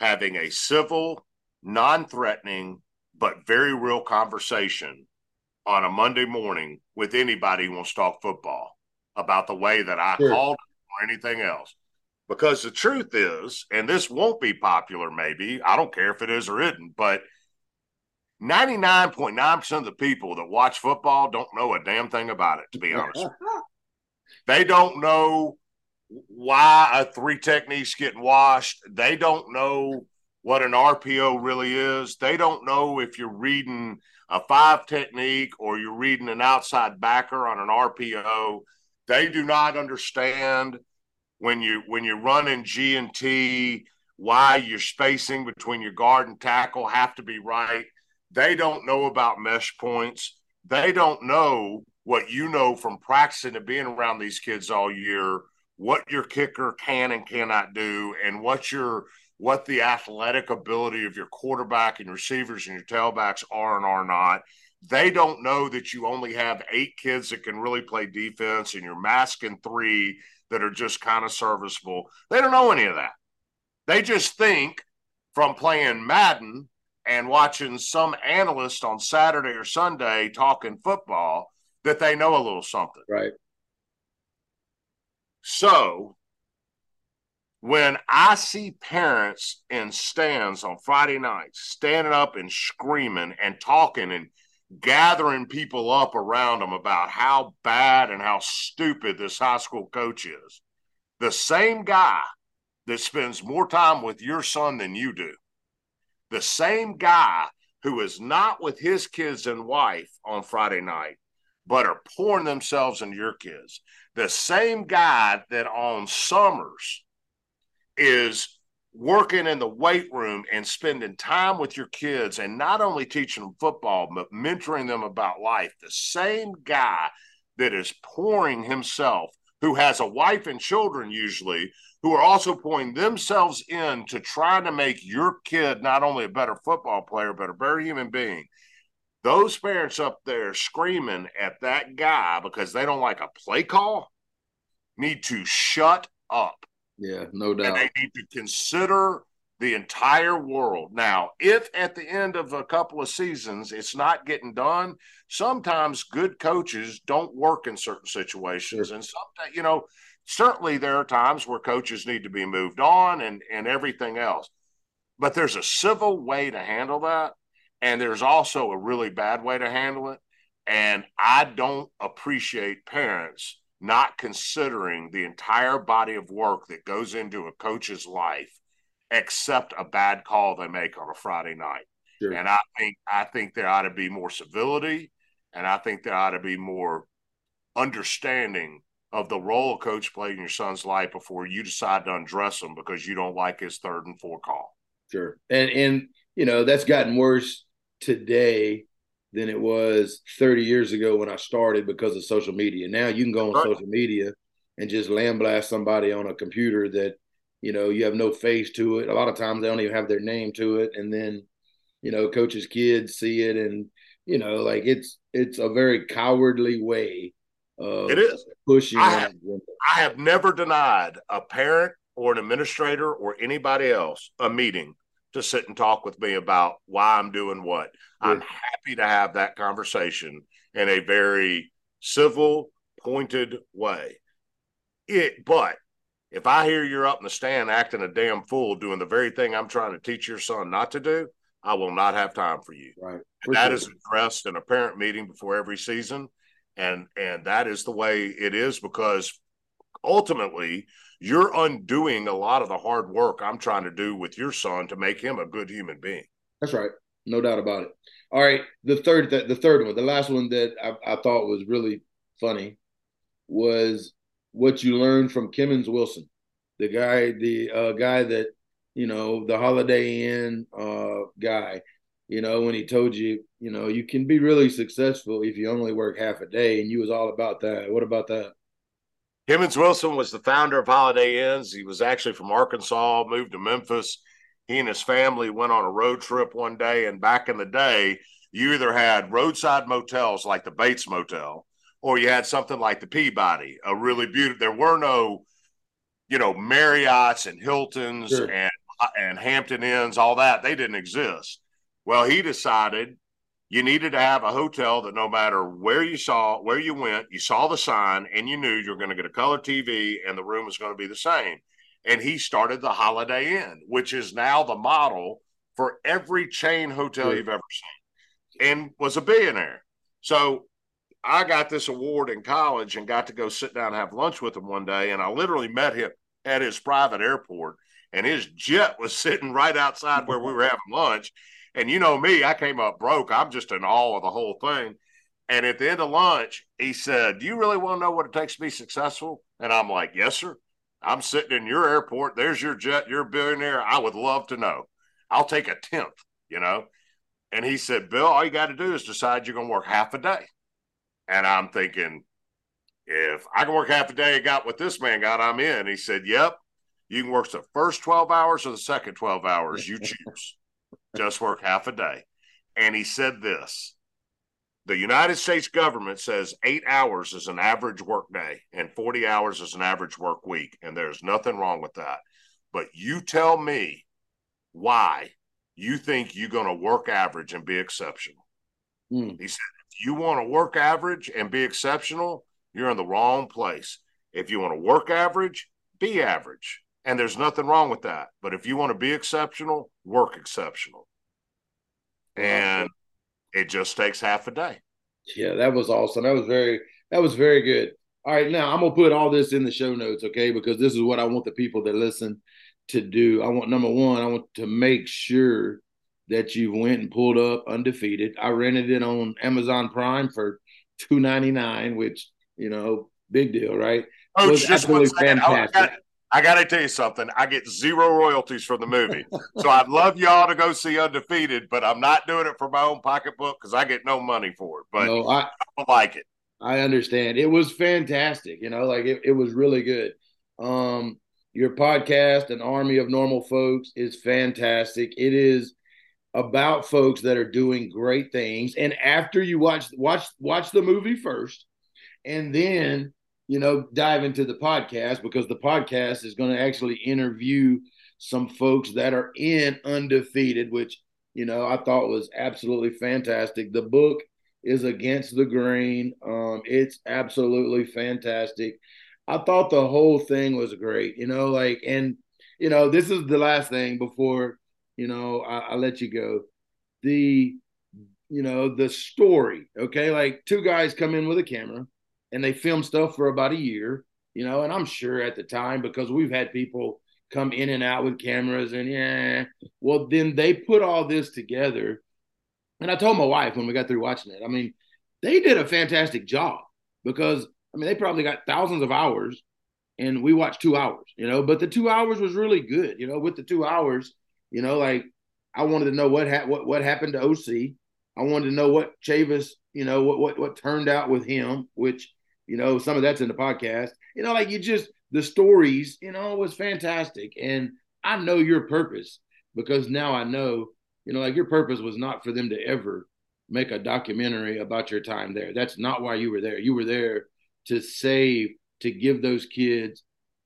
having a civil, non threatening, but very real conversation on a Monday morning with anybody who wants to talk football about the way that I sure. called or anything else. Because the truth is, and this won't be popular, maybe, I don't care if it is or isn't, but 99.9% of the people that watch football don't know a damn thing about it, to be honest. they don't know why a three techniques getting washed. They don't know what an RPO really is. They don't know if you're reading a five technique or you're reading an outside backer on an RPO. They do not understand when you when you're running G and T why your spacing between your guard and tackle have to be right. They don't know about mesh points. They don't know what you know from practicing and being around these kids all year what your kicker can and cannot do and what your what the athletic ability of your quarterback and receivers and your tailbacks are and are not. They don't know that you only have eight kids that can really play defense and you're masking three that are just kind of serviceable. They don't know any of that. They just think from playing Madden and watching some analyst on Saturday or Sunday talking football that they know a little something. Right. So when I see parents in stands on Friday nights standing up and screaming and talking and gathering people up around them about how bad and how stupid this high school coach is, the same guy that spends more time with your son than you do, the same guy who is not with his kids and wife on Friday night, but are pouring themselves into your kids, the same guy that on summers is working in the weight room and spending time with your kids and not only teaching them football but mentoring them about life. The same guy that is pouring himself who has a wife and children usually who are also pouring themselves in to trying to make your kid not only a better football player but a better human being those parents up there screaming at that guy because they don't like a play call need to shut up. Yeah, no doubt. And they need to consider the entire world. Now, if at the end of a couple of seasons it's not getting done, sometimes good coaches don't work in certain situations. Sure. And sometimes, you know, certainly there are times where coaches need to be moved on and, and everything else. But there's a civil way to handle that. And there's also a really bad way to handle it. And I don't appreciate parents not considering the entire body of work that goes into a coach's life except a bad call they make on a Friday night. Sure. And I think I think there ought to be more civility and I think there ought to be more understanding of the role a coach played in your son's life before you decide to undress him because you don't like his third and four call. Sure. And and you know, that's gotten worse today than it was 30 years ago when I started because of social media. Now you can go on right. social media and just lambaste somebody on a computer that, you know, you have no face to it. A lot of times they don't even have their name to it. And then, you know, coaches' kids see it and, you know, like it's it's a very cowardly way it is pushing. I have, I have never denied a parent or an administrator or anybody else a meeting to sit and talk with me about why I'm doing what. Yeah. I'm happy to have that conversation in a very civil, pointed way. It, but if I hear you're up in the stand acting a damn fool doing the very thing I'm trying to teach your son not to do, I will not have time for you. Right. And that is addressed in a parent meeting before every season. And and that is the way it is because ultimately you're undoing a lot of the hard work I'm trying to do with your son to make him a good human being. That's right. No doubt about it. All right. The third, the, the third one, the last one that I, I thought was really funny was what you learned from Kemmons Wilson, the guy, the uh, guy that, you know, the Holiday Inn uh, guy, you know, when he told you, you know, you can be really successful if you only work half a day, and you was all about that. What about that? Kemmons Wilson was the founder of Holiday Inns. He was actually from Arkansas, moved to Memphis. He and his family went on a road trip one day, and back in the day, you either had roadside motels like the Bates Motel, or you had something like the Peabody, a really beautiful. There were no, you know, Marriotts and Hiltons sure. and and Hampton Inns, all that. They didn't exist. Well, he decided you needed to have a hotel that no matter where you saw, where you went, you saw the sign and you knew you were going to get a color TV and the room was going to be the same. And he started the Holiday Inn, which is now the model for every chain hotel you've ever seen, and was a billionaire. So I got this award in college and got to go sit down and have lunch with him one day. And I literally met him at his private airport, and his jet was sitting right outside where we were having lunch. And you know me, I came up broke. I'm just in awe of the whole thing. And at the end of lunch, he said, Do you really want to know what it takes to be successful? And I'm like, Yes, sir. I'm sitting in your airport. There's your jet. You're a billionaire. I would love to know. I'll take a tenth, you know? And he said, Bill, all you got to do is decide you're going to work half a day. And I'm thinking, if I can work half a day, got what this man got, I'm in. He said, Yep. You can work the first 12 hours or the second 12 hours. You choose just work half a day. And he said this the United States government says eight hours is an average work day and 40 hours is an average work week. And there's nothing wrong with that. But you tell me why you think you're going to work average and be exceptional. Mm. He said, if you want to work average and be exceptional, you're in the wrong place. If you want to work average, be average. And there's nothing wrong with that. But if you want to be exceptional, work exceptional. And it just takes half a day. Yeah, that was awesome. That was very that was very good. All right, now I'm gonna put all this in the show notes, okay? Because this is what I want the people that listen to do. I want number one, I want to make sure that you went and pulled up undefeated. I rented it on Amazon Prime for two ninety nine, which you know, big deal, right? Oh, was absolutely fantastic. I got to tell you something. I get zero royalties from the movie. so I'd love y'all to go see Undefeated, but I'm not doing it for my own pocketbook because I get no money for it. But no, I, I like it. I understand. It was fantastic. You know, like it, it was really good. Um, your podcast, An Army of Normal Folks, is fantastic. It is about folks that are doing great things. And after you watch watch watch the movie first, and then you know, dive into the podcast because the podcast is going to actually interview some folks that are in undefeated, which, you know, I thought was absolutely fantastic. The book is against the grain. Um, it's absolutely fantastic. I thought the whole thing was great, you know, like, and, you know, this is the last thing before, you know, I, I let you go. The, you know, the story, okay? Like two guys come in with a camera and they filmed stuff for about a year, you know, and I'm sure at the time because we've had people come in and out with cameras and yeah, well then they put all this together. And I told my wife when we got through watching it, I mean, they did a fantastic job because I mean they probably got thousands of hours and we watched 2 hours, you know, but the 2 hours was really good, you know, with the 2 hours, you know, like I wanted to know what ha- what what happened to OC. I wanted to know what Chavis, you know, what what what turned out with him, which you know, some of that's in the podcast. You know, like you just the stories, you know, was fantastic. And I know your purpose because now I know, you know, like your purpose was not for them to ever make a documentary about your time there. That's not why you were there. You were there to save, to give those kids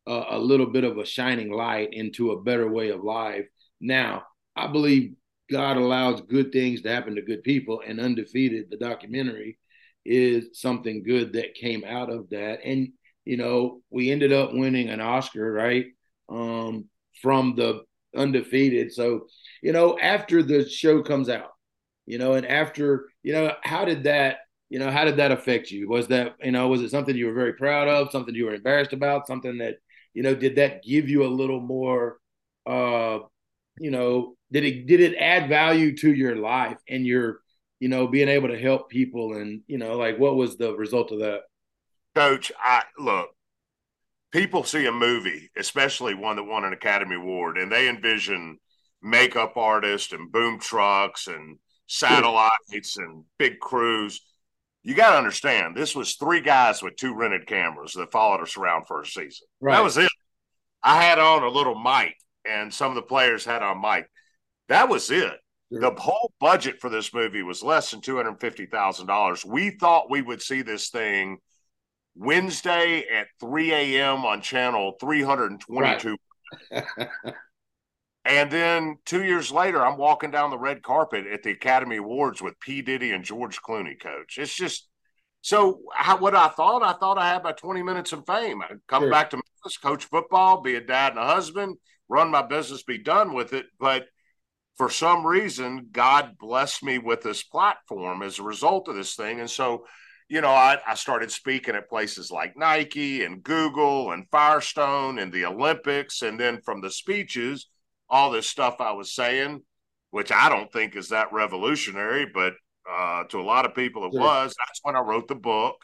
a, a little bit of a shining light into a better way of life. Now, I believe God allows good things to happen to good people, and Undefeated, the documentary, is something good that came out of that. And, you know, we ended up winning an Oscar, right? Um, from the undefeated. So, you know, after the show comes out, you know, and after, you know, how did that, you know, how did that affect you? Was that, you know, was it something you were very proud of, something you were embarrassed about, something that, you know, did that give you a little more, uh, you know, did it did it add value to your life and your, you know, being able to help people and you know, like what was the result of that? Coach, I look, people see a movie, especially one that won an Academy Award, and they envision makeup artists and boom trucks and satellites and big crews. You got to understand, this was three guys with two rented cameras that followed us around for a season. Right. That was it. I had on a little mic, and some of the players had on mic. That was it. The whole budget for this movie was less than two hundred fifty thousand dollars. We thought we would see this thing Wednesday at 3 a.m. on channel 322. Right. and then two years later, I'm walking down the red carpet at the Academy Awards with P. Diddy and George Clooney, coach. It's just so how, what I thought, I thought I had my 20 minutes of fame. I'd come sure. back to Memphis, coach football, be a dad and a husband, run my business, be done with it. But for some reason, God blessed me with this platform as a result of this thing. And so you know, I, I, started speaking at places like Nike and Google and Firestone and the Olympics. And then from the speeches, all this stuff I was saying, which I don't think is that revolutionary, but uh, to a lot of people it was. That's when I wrote the book.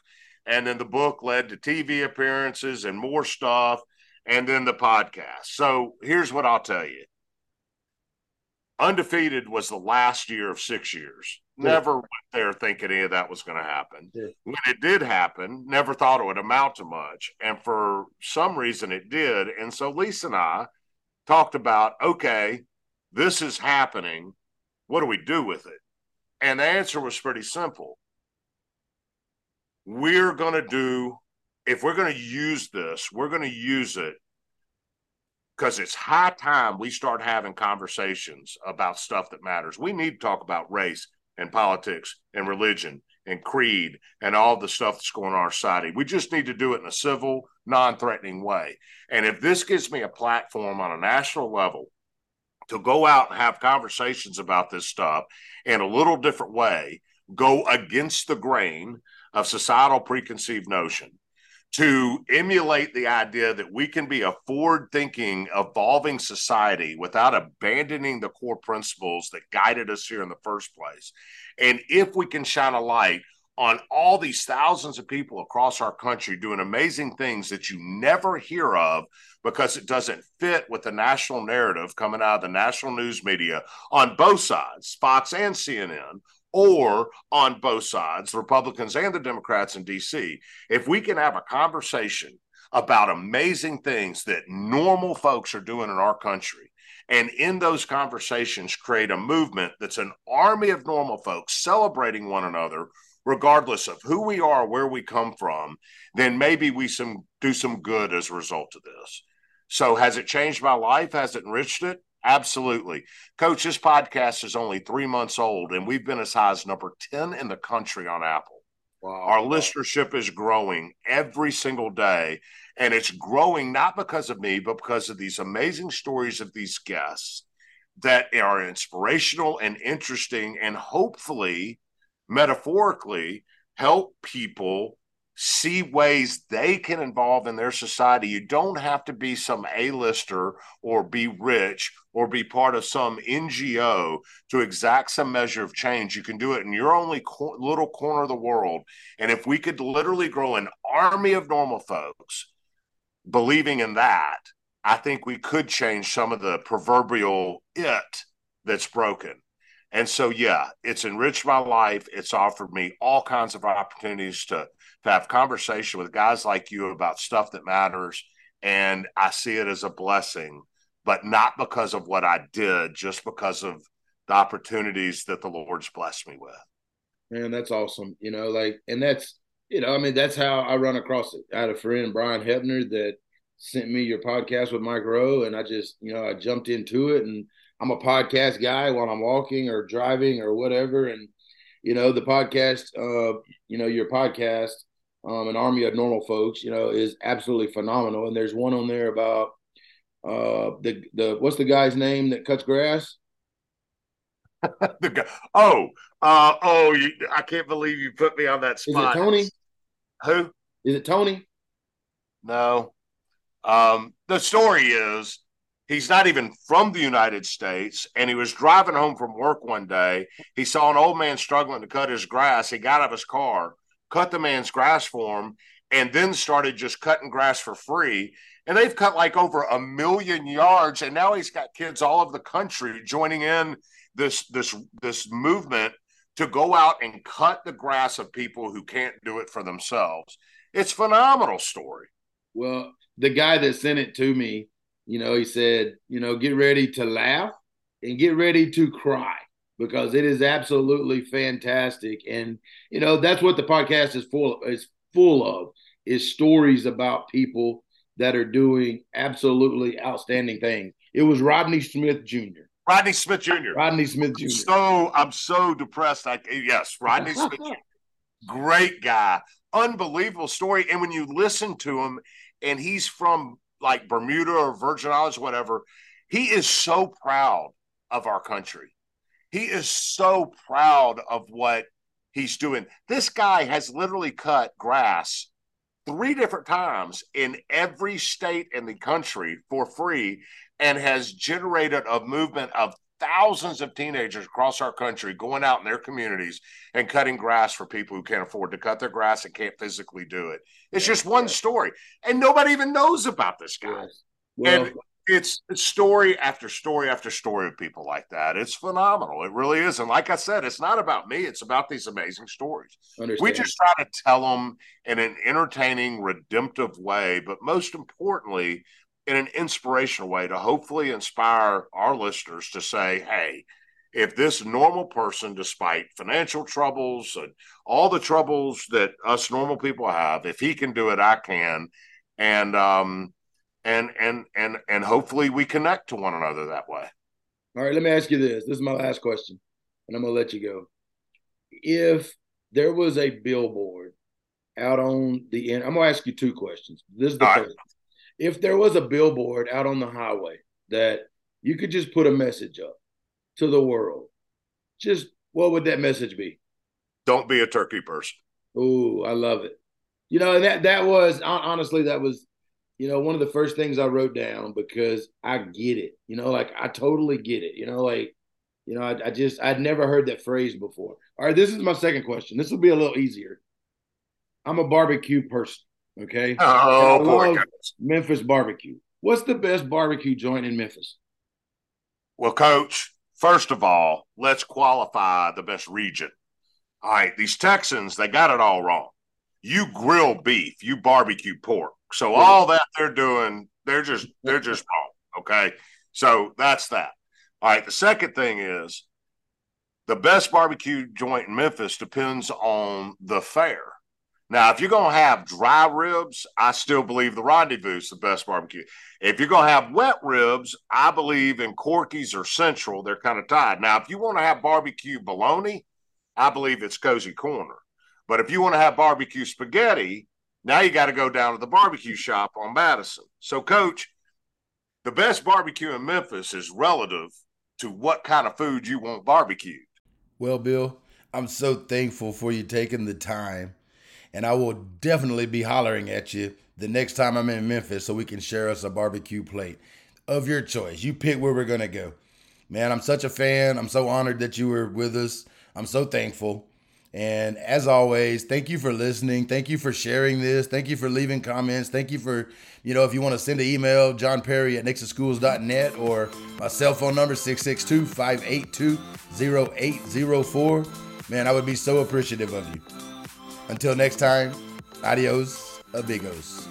And then the book led to TV appearances and more stuff, and then the podcast. So here's what I'll tell you Undefeated was the last year of six years. Never went there thinking any of that was going to happen. Yeah. When it did happen, never thought it would amount to much. And for some reason it did. And so Lisa and I talked about okay, this is happening. What do we do with it? And the answer was pretty simple. We're going to do, if we're going to use this, we're going to use it because it's high time we start having conversations about stuff that matters. We need to talk about race and politics and religion and creed and all the stuff that's going on our society. We just need to do it in a civil, non threatening way. And if this gives me a platform on a national level to go out and have conversations about this stuff in a little different way, go against the grain of societal preconceived notion to emulate the idea that we can be a forward thinking, evolving society without abandoning the core principles that guided us here in the first place. And if we can shine a light on all these thousands of people across our country doing amazing things that you never hear of because it doesn't fit with the national narrative coming out of the national news media on both sides, Fox and CNN, or on both sides, the Republicans and the Democrats in DC, if we can have a conversation about amazing things that normal folks are doing in our country, and in those conversations create a movement that's an army of normal folks celebrating one another, regardless of who we are, where we come from, then maybe we some do some good as a result of this. So has it changed my life? Has it enriched it? Absolutely. Coach, this podcast is only three months old, and we've been as high as number 10 in the country on Apple. Wow. Our listenership is growing every single day, and it's growing not because of me, but because of these amazing stories of these guests that are inspirational and interesting, and hopefully, metaphorically, help people see ways they can involve in their society. You don't have to be some A-lister or be rich or be part of some NGO to exact some measure of change. You can do it in your only co- little corner of the world. And if we could literally grow an army of normal folks believing in that, I think we could change some of the proverbial it that's broken. And so, yeah, it's enriched my life. It's offered me all kinds of opportunities to to have conversation with guys like you about stuff that matters. And I see it as a blessing, but not because of what I did, just because of the opportunities that the Lord's blessed me with. Man, that's awesome. You know, like, and that's, you know, I mean, that's how I run across it. I had a friend, Brian Hebner, that sent me your podcast with Mike Rowe, and I just, you know, I jumped into it, and I'm a podcast guy while I'm walking or driving or whatever, and you know, the podcast, uh, you know, your podcast um, an army of normal folks, you know, is absolutely phenomenal. And there's one on there about uh, the the what's the guy's name that cuts grass? the guy, oh, uh, oh, you, I can't believe you put me on that spot. Is it Tony? Who? Is it Tony? No. Um, the story is he's not even from the United States, and he was driving home from work one day. He saw an old man struggling to cut his grass. He got out of his car, cut the man's grass for him, and then started just cutting grass for free. And they've cut like over a million yards, and now he's got kids all over the country joining in this this this movement to go out and cut the grass of people who can't do it for themselves. It's phenomenal story. Well, the guy that sent it to me, you know, he said, you know, get ready to laugh and get ready to cry because it is absolutely fantastic. And you know, that's what the podcast is full of, is full of is stories about people that are doing absolutely outstanding things. It was Rodney Smith Jr. Rodney Smith Jr. Rodney Smith Jr. So I'm so depressed. I yes, Rodney Smith Jr. Great guy, unbelievable story. And when you listen to him, and he's from like Bermuda or Virgin Islands, whatever, he is so proud of our country. He is so proud of what he's doing. This guy has literally cut grass three different times in every state in the country for free and has generated a movement of thousands of teenagers across our country going out in their communities and cutting grass for people who can't afford to cut their grass and can't physically do it. It's just one story, and nobody even knows about this guy. Well, and it's story after story after story of people like that. It's phenomenal. It really is. And like I said, it's not about me. It's about these amazing stories. Understand. We just try to tell them in an entertaining, redemptive way, but most importantly, in an inspirational way to hopefully inspire our listeners to say, hey, if this normal person, despite financial troubles and all the troubles that us normal people have, if he can do it, I can. And um and and and and hopefully we connect to one another that way. All right, let me ask you this. This is my last question, and I'm gonna let you go. If there was a billboard out on the end, I'm gonna ask you two questions. This is the All first. Right if there was a billboard out on the highway that you could just put a message up to the world, just what would that message be? Don't be a turkey person. Oh, I love it. You know, that that was honestly that was, you know, one of the first things I wrote down because I get it. You know, like I totally get it. You know, like, you know, I, I just I'd never heard that phrase before. All right, this is my second question. This will be a little easier. I'm a barbecue person. Okay. Oh, boy, oh, Memphis barbecue. What's the best barbecue joint in Memphis? Well, coach, first of all, let's qualify the best region. All right, these Texans, they got it all wrong. You grill beef, you barbecue pork. So all that they're doing, they're just they're just wrong. Okay. So that's that. All right. The second thing is the best barbecue joint in Memphis depends on the fare. Now, if you're going to have dry ribs, I still believe the rendezvous is the best barbecue. If you're going to have wet ribs, I believe in Corky's or Central. They're kind of tied. Now, if you want to have barbecue bologna, I believe it's Cozy Corner. But if you want to have barbecue spaghetti, now you got to go down to the barbecue shop on Madison. So, coach, the best barbecue in Memphis is relative to what kind of food you want barbecued. Well, Bill, I'm so thankful for you taking the time and I will definitely be hollering at you the next time I'm in Memphis so we can share us a barbecue plate of your choice. You pick where we're going to go. Man, I'm such a fan. I'm so honored that you were with us. I'm so thankful. And as always, thank you for listening. Thank you for sharing this. Thank you for leaving comments. Thank you for, you know, if you want to send an email, John Perry at nixonschools.net or my cell phone number, 662 582 0804. Man, I would be so appreciative of you. Until next time, adios, amigos.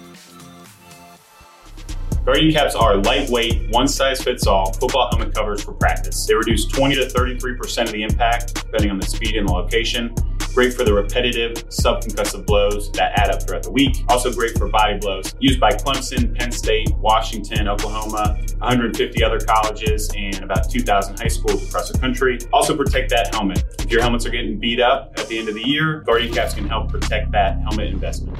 Guardian caps are lightweight, one size fits all football helmet covers for practice. They reduce 20 to 33% of the impact, depending on the speed and the location. Great for the repetitive subconcussive blows that add up throughout the week. Also great for body blows. Used by Clemson, Penn State, Washington, Oklahoma, 150 other colleges, and about 2,000 high schools across the country. Also protect that helmet. If your helmets are getting beat up at the end of the year, Guardian Caps can help protect that helmet investment.